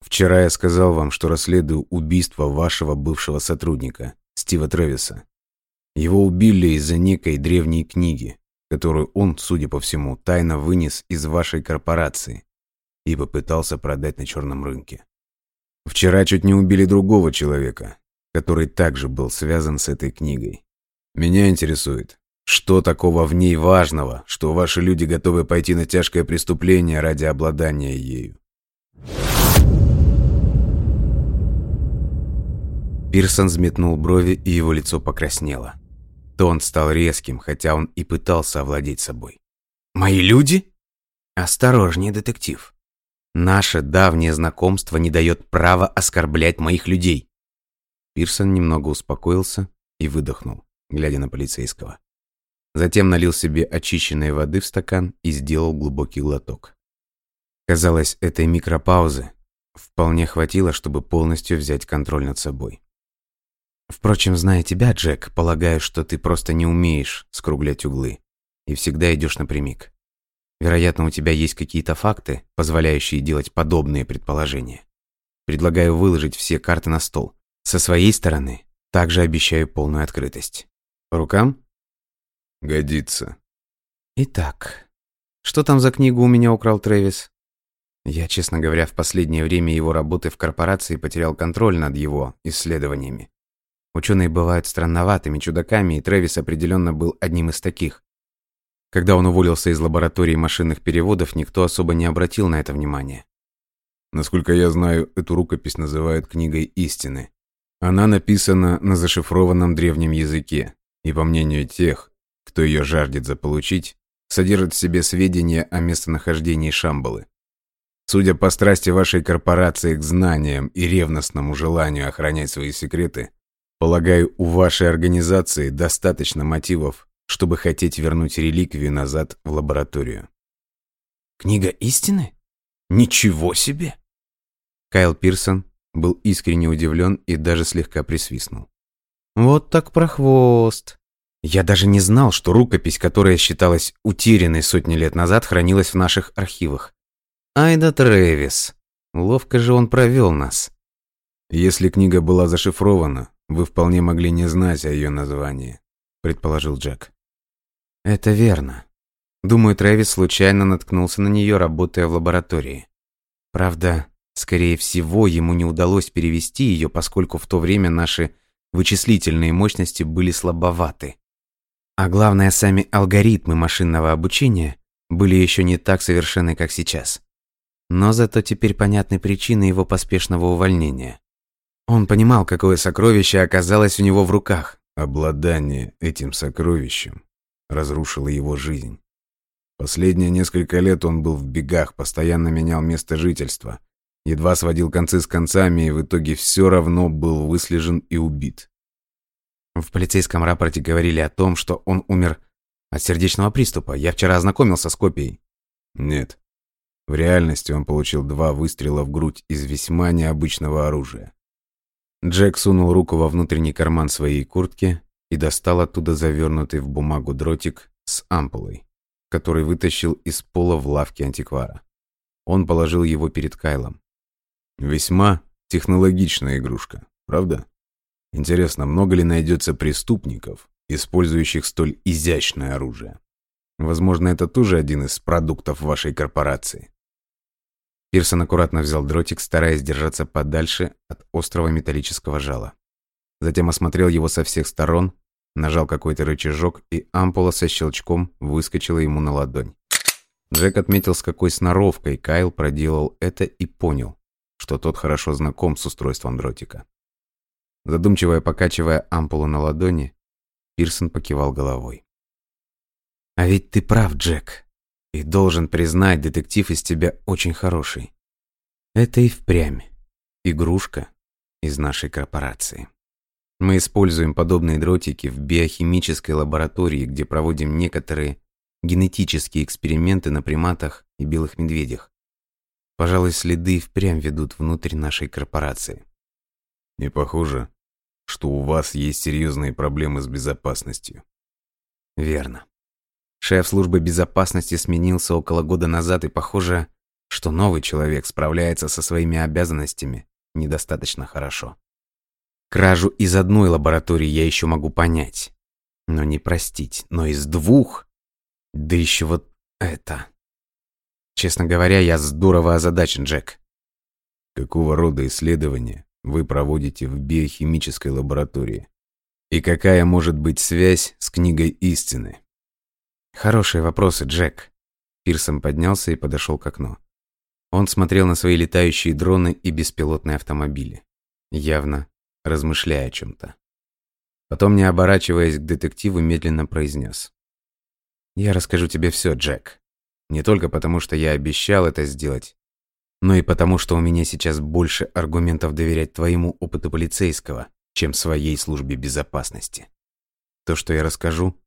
Вчера я сказал вам, что расследую убийство вашего бывшего сотрудника, Стива Трэвиса. Его убили из-за некой древней книги, которую он, судя по всему, тайно вынес из вашей корпорации и попытался продать на черном рынке. Вчера чуть не убили другого человека, который также был связан с этой книгой. Меня интересует, Что такого в ней важного, что ваши люди готовы пойти на тяжкое преступление ради обладания ею? Пирсон взметнул брови, и его лицо покраснело. Тон стал резким, хотя он и пытался овладеть собой. «Мои люди?» «Осторожнее, детектив. Наше давнее знакомство не дает права оскорблять моих людей». Пирсон немного успокоился и выдохнул, глядя на полицейского. Затем налил себе очищенной воды в стакан и сделал глубокий глоток. Казалось, этой микропаузы вполне хватило, чтобы полностью взять контроль над собой. Впрочем, зная тебя, Джек, полагаю, что ты просто не умеешь скруглять углы и всегда идешь напрямик. Вероятно, у тебя есть какие-то факты, позволяющие делать подобные предположения. Предлагаю выложить все карты на стол. Со своей стороны также обещаю полную открытость. По рукам? Годится. Итак, что там за книгу у меня украл Трэвис? Я, честно говоря, в последнее время его работы в корпорации потерял контроль над его исследованиями. Ученые бывают странноватыми чудаками, и Трэвис определенно был одним из таких. Когда он уволился из лаборатории машинных переводов, никто особо не обратил на это внимания. Насколько я знаю, эту рукопись называют книгой истины. Она написана на зашифрованном древнем языке, и по мнению тех, кто ее жаждет заполучить, содержит в себе сведения о местонахождении Шамбалы. Судя по страсти вашей корпорации к знаниям и ревностному желанию охранять свои секреты, полагаю, у вашей организации достаточно мотивов, чтобы хотеть вернуть реликвию назад в лабораторию. Книга истины? Ничего себе! Кайл Пирсон был искренне удивлен и даже слегка присвистнул. Вот так прохвост. Я даже не знал, что рукопись, которая считалась утерянной сотни лет назад, хранилась в наших архивах. Айда Трэвис. Ловко же он провел нас. Если книга была зашифрована, вы вполне могли не знать о ее названии, предположил Джек. Это верно. Думаю, Трэвис случайно наткнулся на нее, работая в лаборатории. Правда, скорее всего, ему не удалось перевести ее, поскольку в то время наши вычислительные мощности были слабоваты. А главное, сами алгоритмы машинного обучения были еще не так совершенны, как сейчас. Но зато теперь понятны причины его поспешного увольнения. Он понимал, какое сокровище оказалось у него в руках. Обладание этим сокровищем разрушило его жизнь. Последние несколько лет он был в бегах, постоянно менял место жительства, едва сводил концы с концами и в итоге все равно был выслежен и убит. В полицейском рапорте говорили о том, что он умер от сердечного приступа. Я вчера ознакомился с копией. Нет. В реальности он получил два выстрела в грудь из весьма необычного оружия. Джек сунул руку во внутренний карман своей куртки и достал оттуда завернутый в бумагу дротик с ампулой, который вытащил из пола в лавке антиквара. Он положил его перед Кайлом. Весьма технологичная игрушка, правда? Интересно, много ли найдется преступников, использующих столь изящное оружие? Возможно, это тоже один из продуктов вашей корпорации. Пирсон аккуратно взял дротик, стараясь держаться подальше от острого металлического жала. Затем осмотрел его со всех сторон, нажал какой-то рычажок, и ампула со щелчком выскочила ему на ладонь. Джек отметил, с какой сноровкой Кайл проделал это и понял, что тот хорошо знаком с устройством дротика. Задумчиво покачивая ампулу на ладони, Пирсон покивал головой. «А ведь ты прав, Джек. И должен признать, детектив из тебя очень хороший. Это и впрямь игрушка из нашей корпорации. Мы используем подобные дротики в биохимической лаборатории, где проводим некоторые генетические эксперименты на приматах и белых медведях. Пожалуй, следы впрямь ведут внутрь нашей корпорации. Не похоже, что у вас есть серьезные проблемы с безопасностью. Верно. Шеф службы безопасности сменился около года назад, и похоже, что новый человек справляется со своими обязанностями недостаточно хорошо. Кражу из одной лаборатории я еще могу понять, но не простить, но из двух, да еще вот это. Честно говоря, я здорово озадачен, Джек. Какого рода исследования вы проводите в биохимической лаборатории? И какая может быть связь с книгой истины? Хорошие вопросы, Джек. Пирсон поднялся и подошел к окну. Он смотрел на свои летающие дроны и беспилотные автомобили, явно размышляя о чем-то. Потом, не оборачиваясь к детективу, медленно произнес. «Я расскажу тебе все, Джек. Не только потому, что я обещал это сделать, но и потому, что у меня сейчас больше аргументов доверять твоему опыту полицейского, чем своей службе безопасности. То, что я расскажу,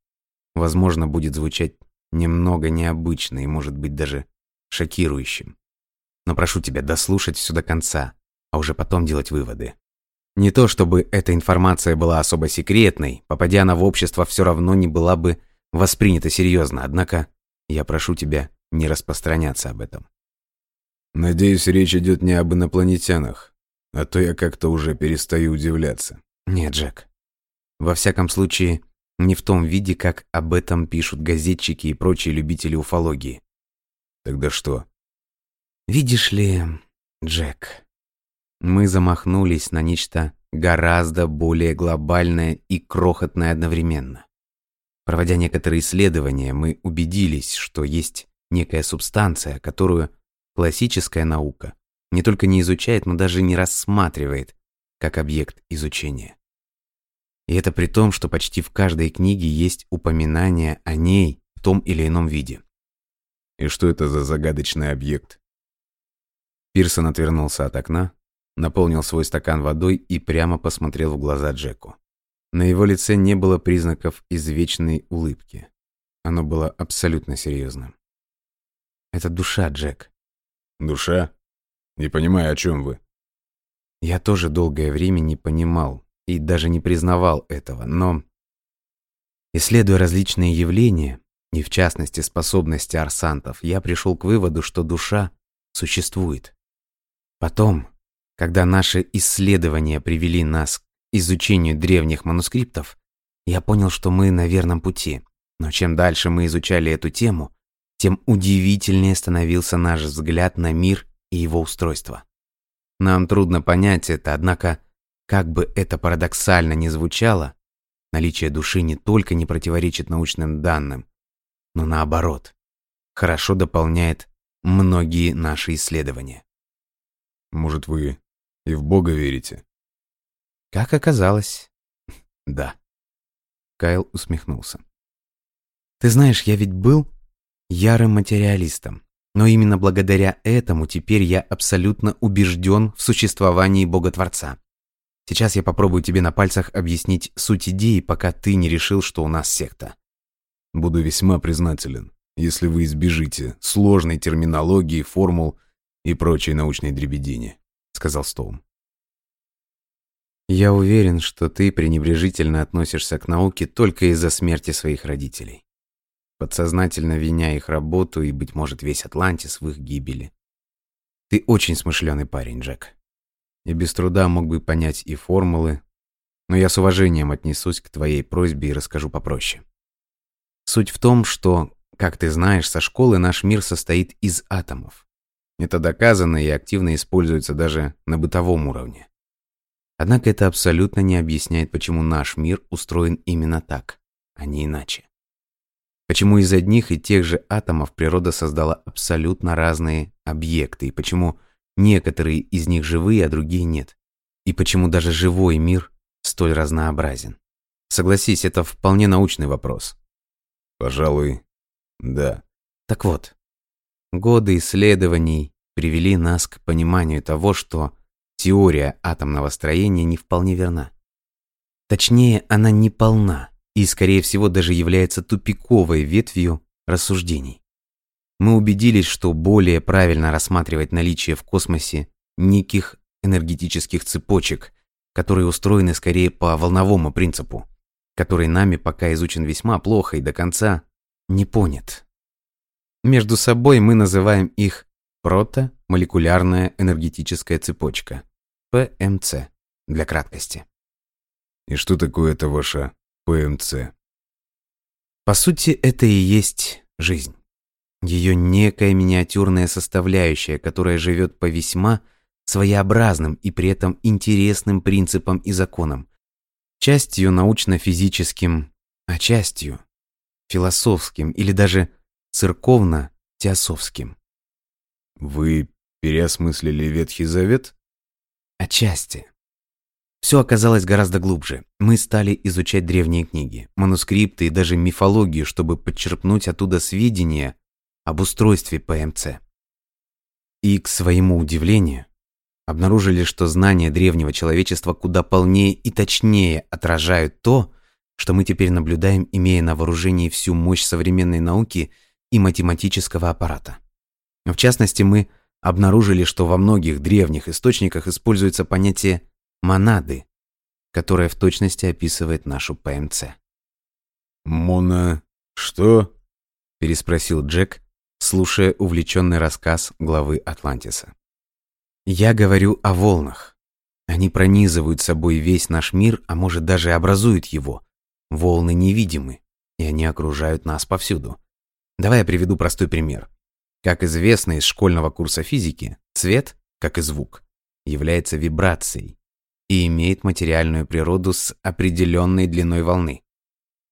возможно, будет звучать немного необычно и, может быть, даже шокирующим. Но прошу тебя дослушать все до конца, а уже потом делать выводы. Не то, чтобы эта информация была особо секретной, попадя она в общество, все равно не была бы воспринята серьезно, однако я прошу тебя не распространяться об этом. Надеюсь, речь идет не об инопланетянах, а то я как-то уже перестаю удивляться. Нет, Джек. Во всяком случае, не в том виде, как об этом пишут газетчики и прочие любители уфологии. Тогда что? Видишь ли, Джек, мы замахнулись на нечто гораздо более глобальное и крохотное одновременно. Проводя некоторые исследования, мы убедились, что есть некая субстанция, которую классическая наука не только не изучает, но даже не рассматривает как объект изучения. И это при том, что почти в каждой книге есть упоминание о ней в том или ином виде. И что это за загадочный объект? Пирсон отвернулся от окна, наполнил свой стакан водой и прямо посмотрел в глаза Джеку. На его лице не было признаков извечной улыбки. Оно было абсолютно серьезным. «Это душа, Джек». «Душа? Не понимаю, о чем вы». Я тоже долгое время не понимал и даже не признавал этого, но... Исследуя различные явления, и в частности способности арсантов, я пришел к выводу, что душа существует. Потом, когда наши исследования привели нас к изучению древних манускриптов, я понял, что мы на верном пути. Но чем дальше мы изучали эту тему, тем удивительнее становился наш взгляд на мир и его устройство. Нам трудно понять это, однако, как бы это парадоксально ни звучало, наличие души не только не противоречит научным данным, но наоборот, хорошо дополняет многие наши исследования. Может, вы и в Бога верите? Как оказалось, да. Кайл усмехнулся. Ты знаешь, я ведь был ярым материалистом, но именно благодаря этому теперь я абсолютно убежден в существовании Бога-творца. Сейчас я попробую тебе на пальцах объяснить суть идеи, пока ты не решил, что у нас секта. Буду весьма признателен, если вы избежите сложной терминологии, формул и прочей научной дребедени», — сказал Стоун. «Я уверен, что ты пренебрежительно относишься к науке только из-за смерти своих родителей, подсознательно виня их работу и, быть может, весь Атлантис в их гибели. Ты очень смышленый парень, Джек, и без труда мог бы понять и формулы, но я с уважением отнесусь к твоей просьбе и расскажу попроще. Суть в том, что, как ты знаешь, со школы наш мир состоит из атомов. Это доказано и активно используется даже на бытовом уровне. Однако это абсолютно не объясняет, почему наш мир устроен именно так, а не иначе. Почему из одних и тех же атомов природа создала абсолютно разные объекты, и почему некоторые из них живые, а другие нет. И почему даже живой мир столь разнообразен. Согласись, это вполне научный вопрос. Пожалуй, да. Так вот, Годы исследований привели нас к пониманию того, что теория атомного строения не вполне верна. Точнее, она не полна и, скорее всего, даже является тупиковой ветвью рассуждений. Мы убедились, что более правильно рассматривать наличие в космосе неких энергетических цепочек, которые устроены скорее по волновому принципу, который нами пока изучен весьма плохо и до конца не понят. Между собой мы называем их протомолекулярная энергетическая цепочка, ПМЦ, для краткости. И что такое это ваша ПМЦ? По сути, это и есть жизнь. Ее некая миниатюрная составляющая, которая живет по весьма своеобразным и при этом интересным принципам и законам, Частью научно-физическим, а частью философским или даже церковно-теософским. Вы переосмыслили Ветхий Завет? Отчасти. Все оказалось гораздо глубже. Мы стали изучать древние книги, манускрипты и даже мифологию, чтобы подчерпнуть оттуда сведения об устройстве ПМЦ. И, к своему удивлению, обнаружили, что знания древнего человечества куда полнее и точнее отражают то, что мы теперь наблюдаем, имея на вооружении всю мощь современной науки и математического аппарата. В частности, мы обнаружили, что во многих древних источниках используется понятие «монады», которое в точности описывает нашу ПМЦ. «Мона... что?» – переспросил Джек, слушая увлеченный рассказ главы Атлантиса. «Я говорю о волнах. Они пронизывают собой весь наш мир, а может даже образуют его. Волны невидимы, и они окружают нас повсюду. Давай я приведу простой пример. Как известно из школьного курса физики, цвет, как и звук, является вибрацией и имеет материальную природу с определенной длиной волны.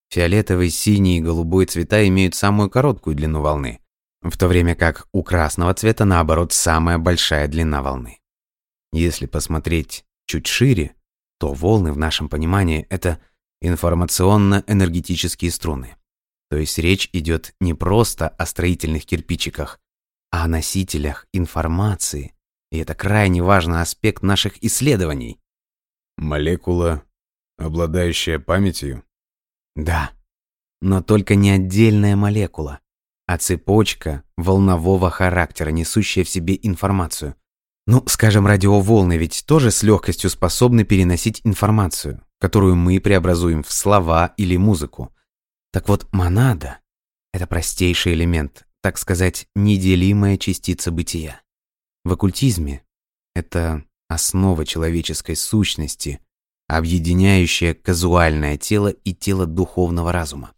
Фиолетовый, синий и голубой цвета имеют самую короткую длину волны, в то время как у красного цвета, наоборот, самая большая длина волны. Если посмотреть чуть шире, то волны в нашем понимании – это информационно-энергетические струны. То есть речь идет не просто о строительных кирпичиках, а о носителях информации, и это крайне важный аспект наших исследований. Молекула, обладающая памятью? Да, но только не отдельная молекула, а цепочка волнового характера, несущая в себе информацию. Ну, скажем, радиоволны ведь тоже с легкостью способны переносить информацию, которую мы преобразуем в слова или музыку. Так вот, монада – это простейший элемент, так сказать, неделимая частица бытия. В оккультизме это основа человеческой сущности, объединяющая казуальное тело и тело духовного разума.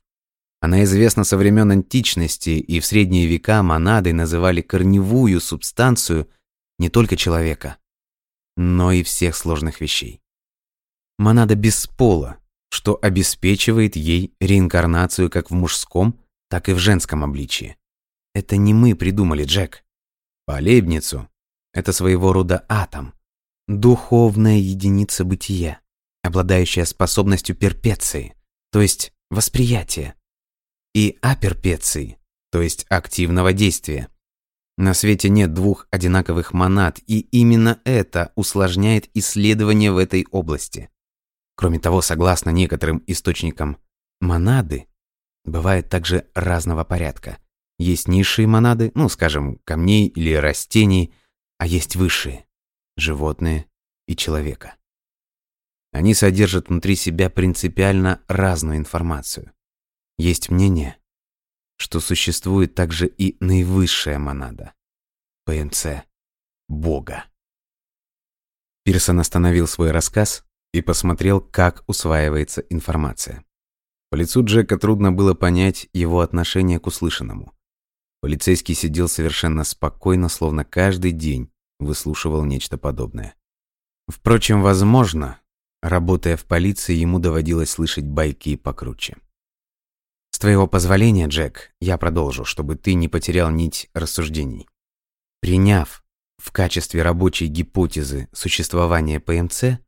Она известна со времен античности, и в средние века монадой называли корневую субстанцию не только человека, но и всех сложных вещей. Монада без пола, что обеспечивает ей реинкарнацию как в мужском, так и в женском обличии. Это не мы придумали, Джек. По Лейбницу это своего рода атом, духовная единица бытия, обладающая способностью перпеции, то есть восприятия, и аперпеции, то есть активного действия. На свете нет двух одинаковых монад, и именно это усложняет исследования в этой области. Кроме того, согласно некоторым источникам, монады бывают также разного порядка. Есть низшие монады, ну, скажем, камней или растений, а есть высшие – животные и человека. Они содержат внутри себя принципиально разную информацию. Есть мнение, что существует также и наивысшая монада – ПМЦ – Бога. Пирсон остановил свой рассказ и посмотрел, как усваивается информация. По лицу Джека трудно было понять его отношение к услышанному. Полицейский сидел совершенно спокойно, словно каждый день выслушивал нечто подобное. Впрочем, возможно, работая в полиции, ему доводилось слышать байки покруче. С твоего позволения, Джек, я продолжу, чтобы ты не потерял нить рассуждений. Приняв в качестве рабочей гипотезы существование ПМЦ,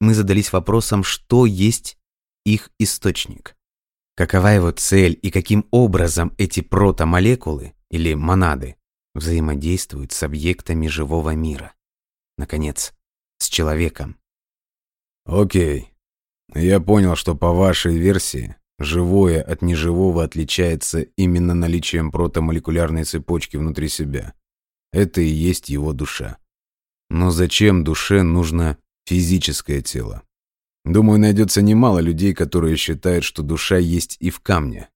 мы задались вопросом, что есть их источник. Какова его цель и каким образом эти протомолекулы или монады взаимодействуют с объектами живого мира. Наконец, с человеком. Окей. Я понял, что по вашей версии живое от неживого отличается именно наличием протомолекулярной цепочки внутри себя. Это и есть его душа. Но зачем душе нужно физическое тело. Думаю, найдется немало людей, которые считают, что душа есть и в камне.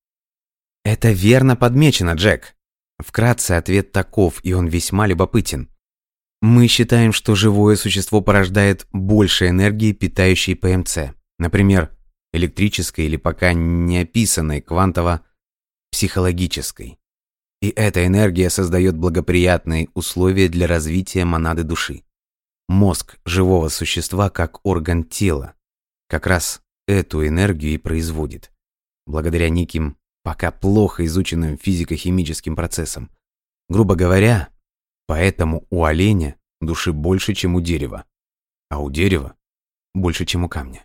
Это верно подмечено, Джек. Вкратце ответ таков, и он весьма любопытен. Мы считаем, что живое существо порождает больше энергии, питающей ПМЦ. Например, электрической или пока не описанной квантово-психологической. И эта энергия создает благоприятные условия для развития монады души. Мозг живого существа как орган тела как раз эту энергию и производит, благодаря неким пока плохо изученным физико-химическим процессам. Грубо говоря, поэтому у оленя души больше, чем у дерева, а у дерева больше, чем у камня.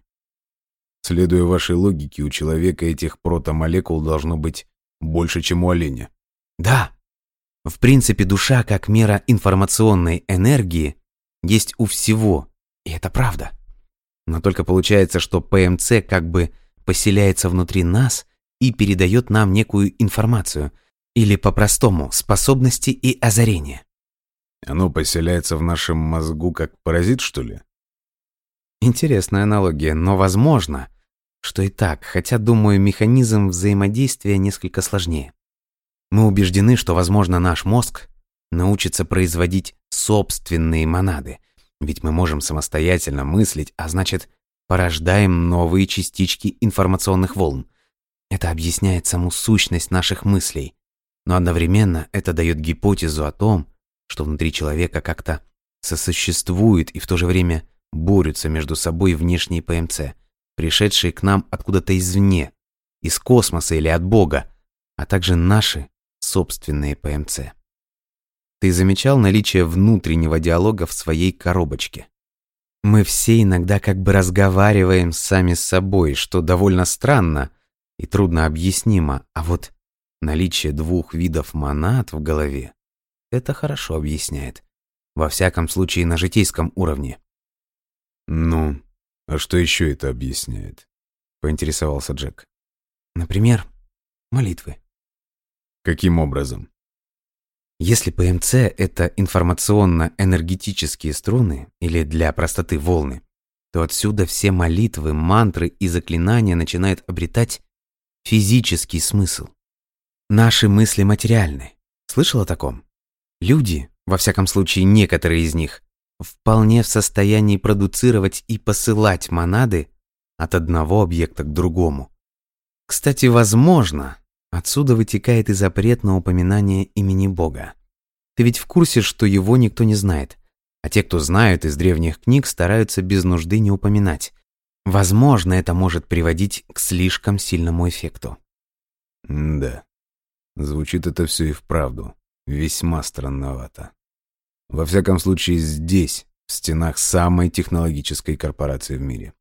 Следуя вашей логике, у человека этих протомолекул должно быть больше, чем у оленя. Да. В принципе, душа как мера информационной энергии есть у всего, и это правда. Но только получается, что ПМЦ как бы поселяется внутри нас и передает нам некую информацию, или по-простому, способности и озарения. Оно поселяется в нашем мозгу как паразит, что ли? Интересная аналогия, но возможно, что и так, хотя, думаю, механизм взаимодействия несколько сложнее. Мы убеждены, что, возможно, наш мозг научится производить собственные монады, ведь мы можем самостоятельно мыслить, а значит, порождаем новые частички информационных волн. Это объясняет саму сущность наших мыслей, но одновременно это дает гипотезу о том, что внутри человека как-то сосуществует и в то же время борются между собой внешние ПМЦ, пришедшие к нам откуда-то извне, из космоса или от Бога, а также наши собственные ПМЦ. Ты замечал наличие внутреннего диалога в своей коробочке? Мы все иногда как бы разговариваем сами с собой, что довольно странно и трудно объяснимо, а вот наличие двух видов монад в голове это хорошо объясняет. Во всяком случае, на житейском уровне. «Ну, а что еще это объясняет?» — поинтересовался Джек. «Например, молитвы». «Каким образом?» Если ПМЦ — это информационно-энергетические струны, или для простоты волны, то отсюда все молитвы, мантры и заклинания начинают обретать физический смысл. Наши мысли материальны. Слышал о таком? Люди, во всяком случае некоторые из них, вполне в состоянии продуцировать и посылать монады от одного объекта к другому. Кстати, возможно, отсюда вытекает и запрет на упоминание имени Бога. Ты ведь в курсе, что его никто не знает, а те, кто знают из древних книг, стараются без нужды не упоминать. Возможно, это может приводить к слишком сильному эффекту. Да, звучит это все и вправду весьма странновато. Во всяком случае, здесь, в стенах самой технологической корпорации в мире.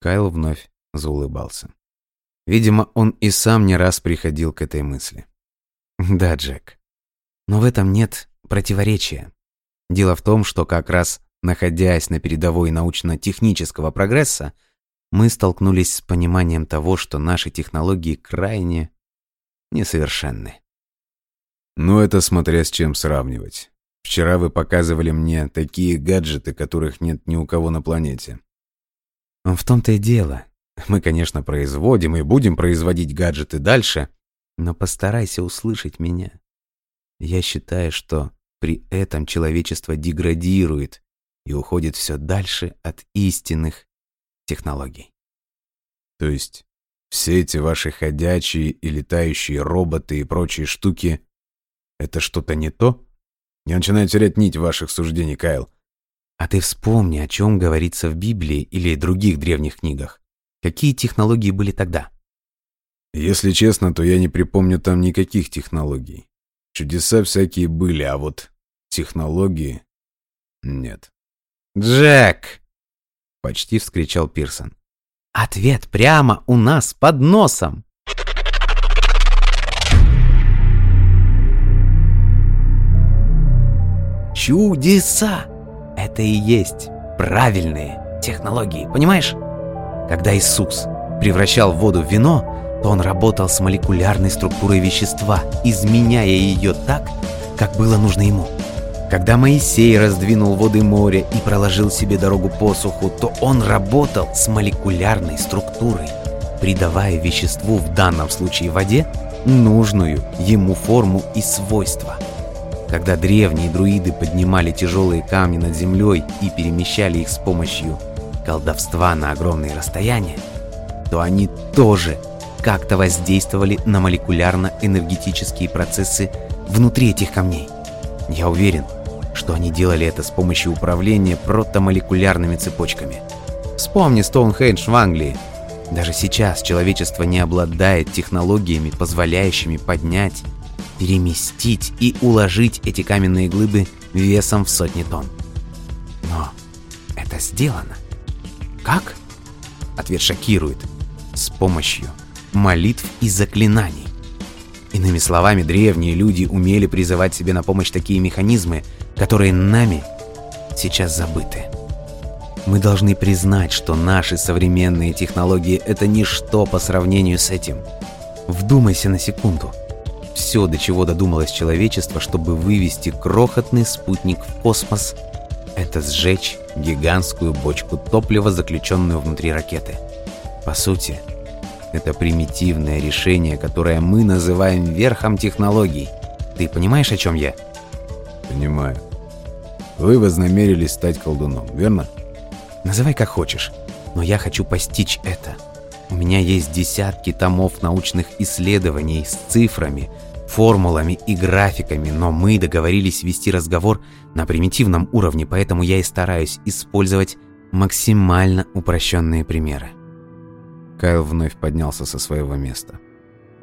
Кайл вновь заулыбался. Видимо, он и сам не раз приходил к этой мысли. Да, Джек. Но в этом нет противоречия. Дело в том, что как раз находясь на передовой научно-технического прогресса, мы столкнулись с пониманием того, что наши технологии крайне несовершенны. Но это смотря с чем сравнивать. Вчера вы показывали мне такие гаджеты, которых нет ни у кого на планете. В том-то и дело. Мы, конечно, производим и будем производить гаджеты дальше, но постарайся услышать меня. Я считаю, что при этом человечество деградирует и уходит все дальше от истинных технологий. То есть все эти ваши ходячие и летающие роботы и прочие штуки это что-то не то? Я начинаю терять нить ваших суждений, Кайл. А ты вспомни, о чем говорится в Библии или других древних книгах. Какие технологии были тогда? Если честно, то я не припомню там никаких технологий. Чудеса всякие были, а вот технологии нет. «Джек!» — почти вскричал Пирсон. «Ответ прямо у нас под носом!» Чудеса! Это и есть правильные технологии, понимаешь? Когда Иисус превращал воду в вино, то он работал с молекулярной структурой вещества, изменяя ее так, как было нужно ему. Когда Моисей раздвинул воды моря и проложил себе дорогу по суху, то он работал с молекулярной структурой, придавая веществу, в данном случае воде, нужную ему форму и свойства – когда древние друиды поднимали тяжелые камни над землей и перемещали их с помощью колдовства на огромные расстояния, то они тоже как-то воздействовали на молекулярно-энергетические процессы внутри этих камней. Я уверен, что они делали это с помощью управления протомолекулярными цепочками. Вспомни Стоунхендж в Англии. Даже сейчас человечество не обладает технологиями, позволяющими поднять, переместить и уложить эти каменные глыбы весом в сотни тонн. Но это сделано. Как? Ответ шокирует. С помощью молитв и заклинаний. Иными словами, древние люди умели призывать себе на помощь такие механизмы, которые нами сейчас забыты. Мы должны признать, что наши современные технологии – это ничто по сравнению с этим. Вдумайся на секунду. Все, до чего додумалось человечество, чтобы вывести крохотный спутник в космос – это сжечь гигантскую бочку топлива, заключенную внутри ракеты. По сути, это примитивное решение, которое мы называем верхом технологий. Ты понимаешь, о чем я? Понимаю. Вы вознамерились стать колдуном, верно? Называй как хочешь, но я хочу постичь это. У меня есть десятки томов научных исследований с цифрами, формулами и графиками, но мы договорились вести разговор на примитивном уровне, поэтому я и стараюсь использовать максимально упрощенные примеры. Кайл вновь поднялся со своего места.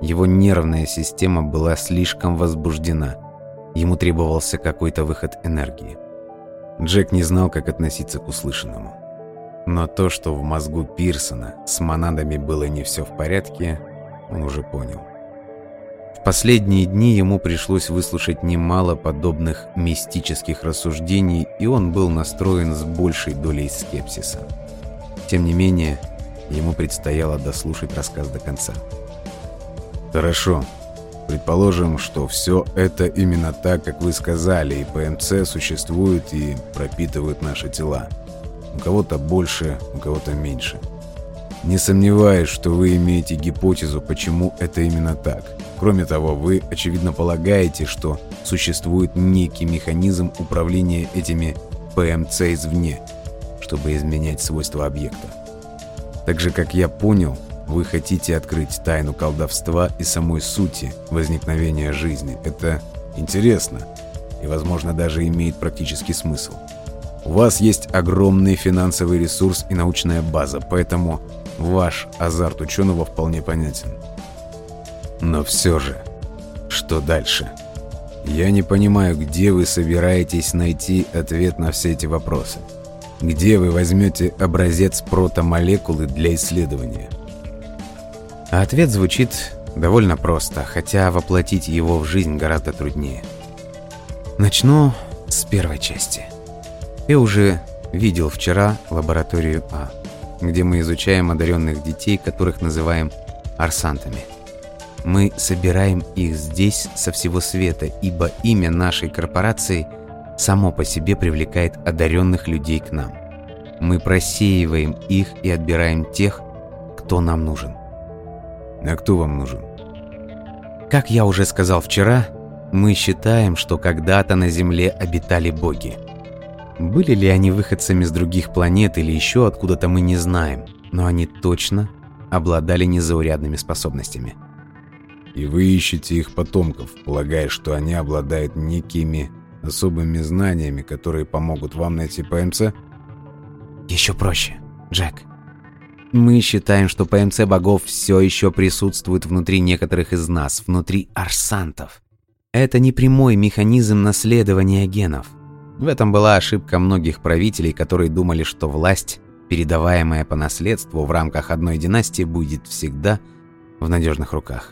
Его нервная система была слишком возбуждена. Ему требовался какой-то выход энергии. Джек не знал, как относиться к услышанному. Но то, что в мозгу Пирсона с монадами было не все в порядке, он уже понял. В последние дни ему пришлось выслушать немало подобных мистических рассуждений, и он был настроен с большей долей скепсиса. Тем не менее, ему предстояло дослушать рассказ до конца. «Хорошо. Предположим, что все это именно так, как вы сказали, и ПМЦ существует и пропитывают наши тела. У кого-то больше, у кого-то меньше. Не сомневаюсь, что вы имеете гипотезу, почему это именно так. Кроме того, вы, очевидно, полагаете, что существует некий механизм управления этими ПМЦ извне, чтобы изменять свойства объекта. Так же, как я понял, вы хотите открыть тайну колдовства и самой сути возникновения жизни. Это интересно и, возможно, даже имеет практический смысл. У вас есть огромный финансовый ресурс и научная база, поэтому ваш азарт ученого вполне понятен. Но все же, что дальше? Я не понимаю, где вы собираетесь найти ответ на все эти вопросы. Где вы возьмете образец протомолекулы для исследования? А ответ звучит довольно просто, хотя воплотить его в жизнь гораздо труднее. Начну с первой части. Я уже видел вчера лабораторию А, где мы изучаем одаренных детей, которых называем арсантами. Мы собираем их здесь со всего света, ибо имя нашей корпорации само по себе привлекает одаренных людей к нам. Мы просеиваем их и отбираем тех, кто нам нужен. А кто вам нужен? Как я уже сказал вчера, мы считаем, что когда-то на Земле обитали боги – были ли они выходцами с других планет или еще откуда-то мы не знаем, но они точно обладали незаурядными способностями. И вы ищете их потомков, полагая, что они обладают некими особыми знаниями, которые помогут вам найти ПМЦ? Еще проще, Джек. Мы считаем, что ПМЦ богов все еще присутствует внутри некоторых из нас, внутри арсантов. Это не прямой механизм наследования генов – в этом была ошибка многих правителей, которые думали, что власть, передаваемая по наследству в рамках одной династии, будет всегда в надежных руках.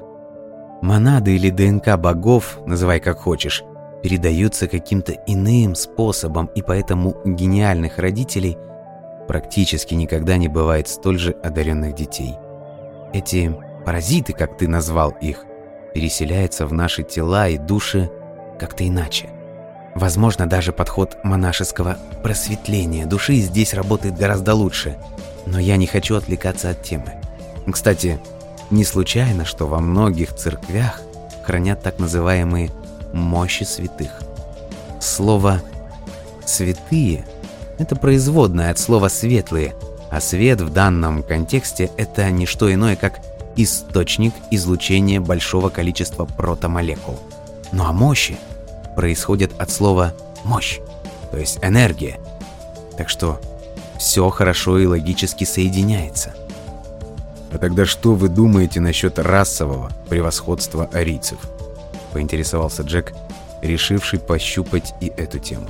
Монады или ДНК богов, называй как хочешь, передаются каким-то иным способом, и поэтому гениальных родителей практически никогда не бывает столь же одаренных детей. Эти паразиты, как ты назвал их, переселяются в наши тела и души как-то иначе. Возможно, даже подход монашеского просветления души здесь работает гораздо лучше. Но я не хочу отвлекаться от темы. Кстати, не случайно, что во многих церквях хранят так называемые «мощи святых». Слово «святые» — это производное от слова «светлые», а свет в данном контексте — это не что иное, как источник излучения большого количества протомолекул. Ну а мощи — происходит от слова «мощь», то есть энергия. Так что все хорошо и логически соединяется. А тогда что вы думаете насчет расового превосходства арийцев? Поинтересовался Джек, решивший пощупать и эту тему.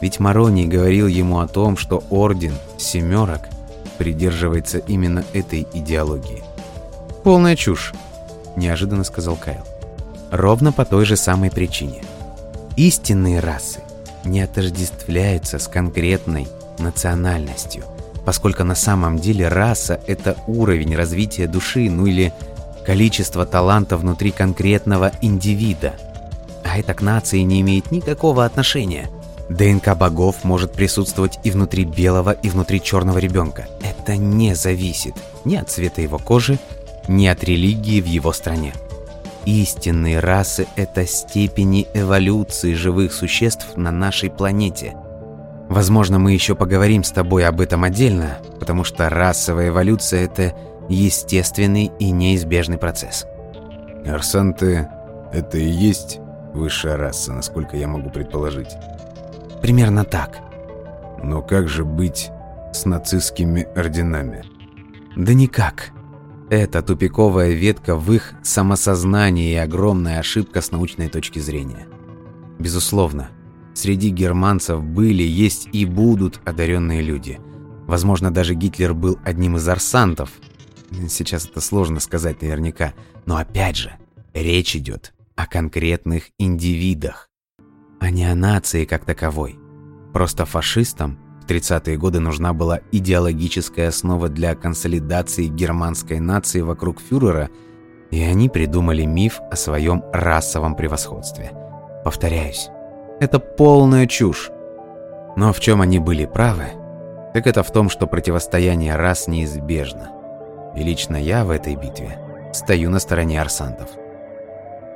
Ведь Мароний говорил ему о том, что Орден Семерок придерживается именно этой идеологии. «Полная чушь», – неожиданно сказал Кайл. «Ровно по той же самой причине. Истинные расы не отождествляются с конкретной национальностью, поскольку на самом деле раса – это уровень развития души, ну или количество таланта внутри конкретного индивида. А это к нации не имеет никакого отношения. ДНК богов может присутствовать и внутри белого, и внутри черного ребенка. Это не зависит ни от цвета его кожи, ни от религии в его стране. Истинные расы – это степени эволюции живых существ на нашей планете. Возможно, мы еще поговорим с тобой об этом отдельно, потому что расовая эволюция – это естественный и неизбежный процесс. Арсанты – это и есть высшая раса, насколько я могу предположить. Примерно так. Но как же быть с нацистскими орденами? Да никак. Это тупиковая ветка в их самосознании и огромная ошибка с научной точки зрения. Безусловно, среди германцев были, есть и будут одаренные люди. Возможно, даже Гитлер был одним из арсантов. Сейчас это сложно сказать наверняка. Но опять же, речь идет о конкретных индивидах, а не о нации как таковой. Просто фашистам в 30-е годы нужна была идеологическая основа для консолидации германской нации вокруг фюрера, и они придумали миф о своем расовом превосходстве. Повторяюсь, это полная чушь. Но в чем они были правы, так это в том, что противостояние рас неизбежно. И лично я в этой битве стою на стороне арсантов.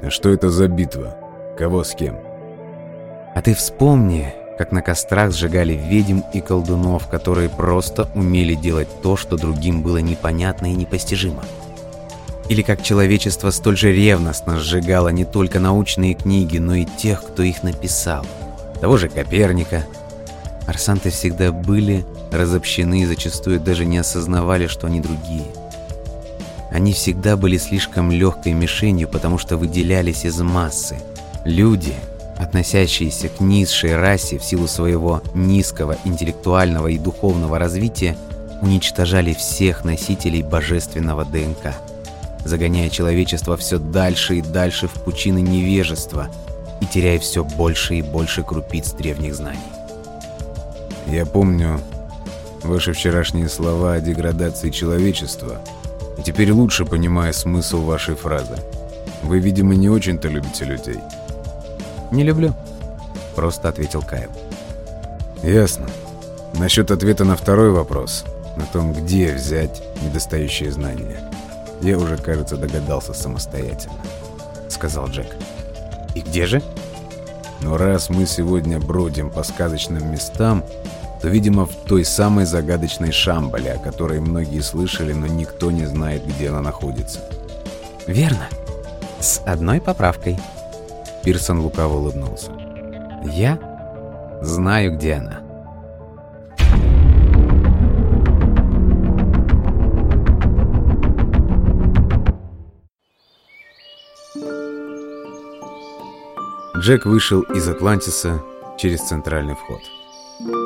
Что это за битва? Кого с кем? А ты вспомни, как на кострах сжигали ведьм и колдунов, которые просто умели делать то, что другим было непонятно и непостижимо. Или как человечество столь же ревностно сжигало не только научные книги, но и тех, кто их написал. Того же Коперника. Арсанты всегда были разобщены и зачастую даже не осознавали, что они другие. Они всегда были слишком легкой мишенью, потому что выделялись из массы. Люди, относящиеся к низшей расе в силу своего низкого интеллектуального и духовного развития, уничтожали всех носителей божественного ДНК, загоняя человечество все дальше и дальше в пучины невежества и теряя все больше и больше крупиц древних знаний. Я помню ваши вчерашние слова о деградации человечества, и теперь лучше понимаю смысл вашей фразы. Вы, видимо, не очень-то любите людей. «Не люблю», — просто ответил Кайл. «Ясно. Насчет ответа на второй вопрос, на том, где взять недостающие знания, я уже, кажется, догадался самостоятельно», — сказал Джек. «И где же?» «Но раз мы сегодня бродим по сказочным местам, то, видимо, в той самой загадочной Шамбале, о которой многие слышали, но никто не знает, где она находится». «Верно. С одной поправкой», Пирсон лукаво улыбнулся. «Я знаю, где она». Джек вышел из Атлантиса через центральный вход.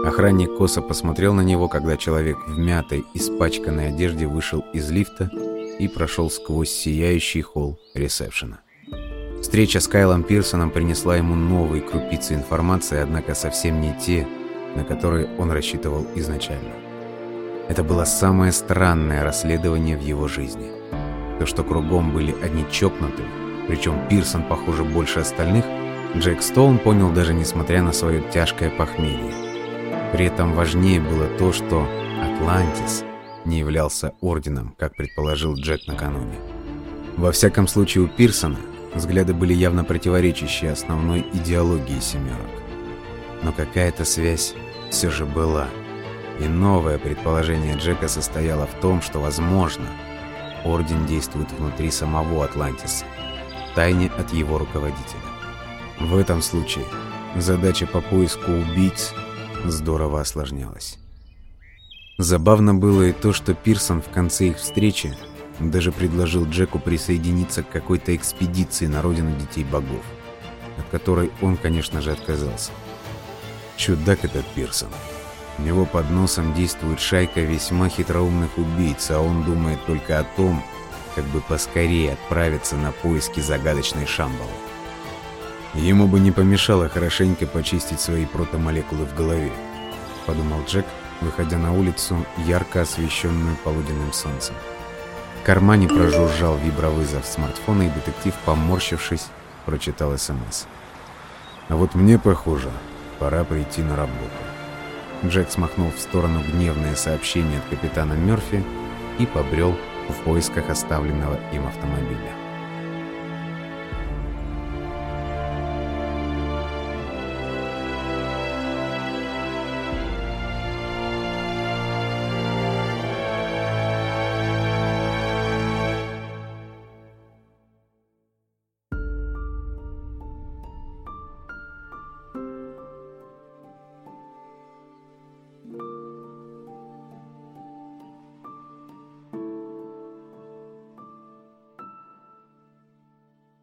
Охранник косо посмотрел на него, когда человек в мятой, испачканной одежде вышел из лифта и прошел сквозь сияющий холл ресепшена. Встреча с Кайлом Пирсоном принесла ему новые крупицы информации, однако совсем не те, на которые он рассчитывал изначально. Это было самое странное расследование в его жизни. То, что кругом были одни чокнутые, причем Пирсон, похоже, больше остальных, Джек Стоун понял даже несмотря на свое тяжкое похмелье. При этом важнее было то, что Атлантис не являлся орденом, как предположил Джек накануне. Во всяком случае, у Пирсона – Взгляды были явно противоречащие основной идеологии «семерок». Но какая-то связь все же была. И новое предположение Джека состояло в том, что, возможно, Орден действует внутри самого Атлантиса, тайне от его руководителя. В этом случае задача по поиску убийц здорово осложнялась. Забавно было и то, что Пирсон в конце их встречи даже предложил Джеку присоединиться к какой-то экспедиции на родину детей богов, от которой он, конечно же, отказался. Чудак этот Пирсон. У него под носом действует шайка весьма хитроумных убийц, а он думает только о том, как бы поскорее отправиться на поиски загадочной Шамбалы. Ему бы не помешало хорошенько почистить свои протомолекулы в голове, подумал Джек, выходя на улицу, ярко освещенную полуденным солнцем. В кармане прожужжал вибровызов смартфона, и детектив, поморщившись, прочитал СМС. «А вот мне, похоже, пора прийти на работу». Джек смахнул в сторону гневное сообщение от капитана Мёрфи и побрел в поисках оставленного им автомобиля.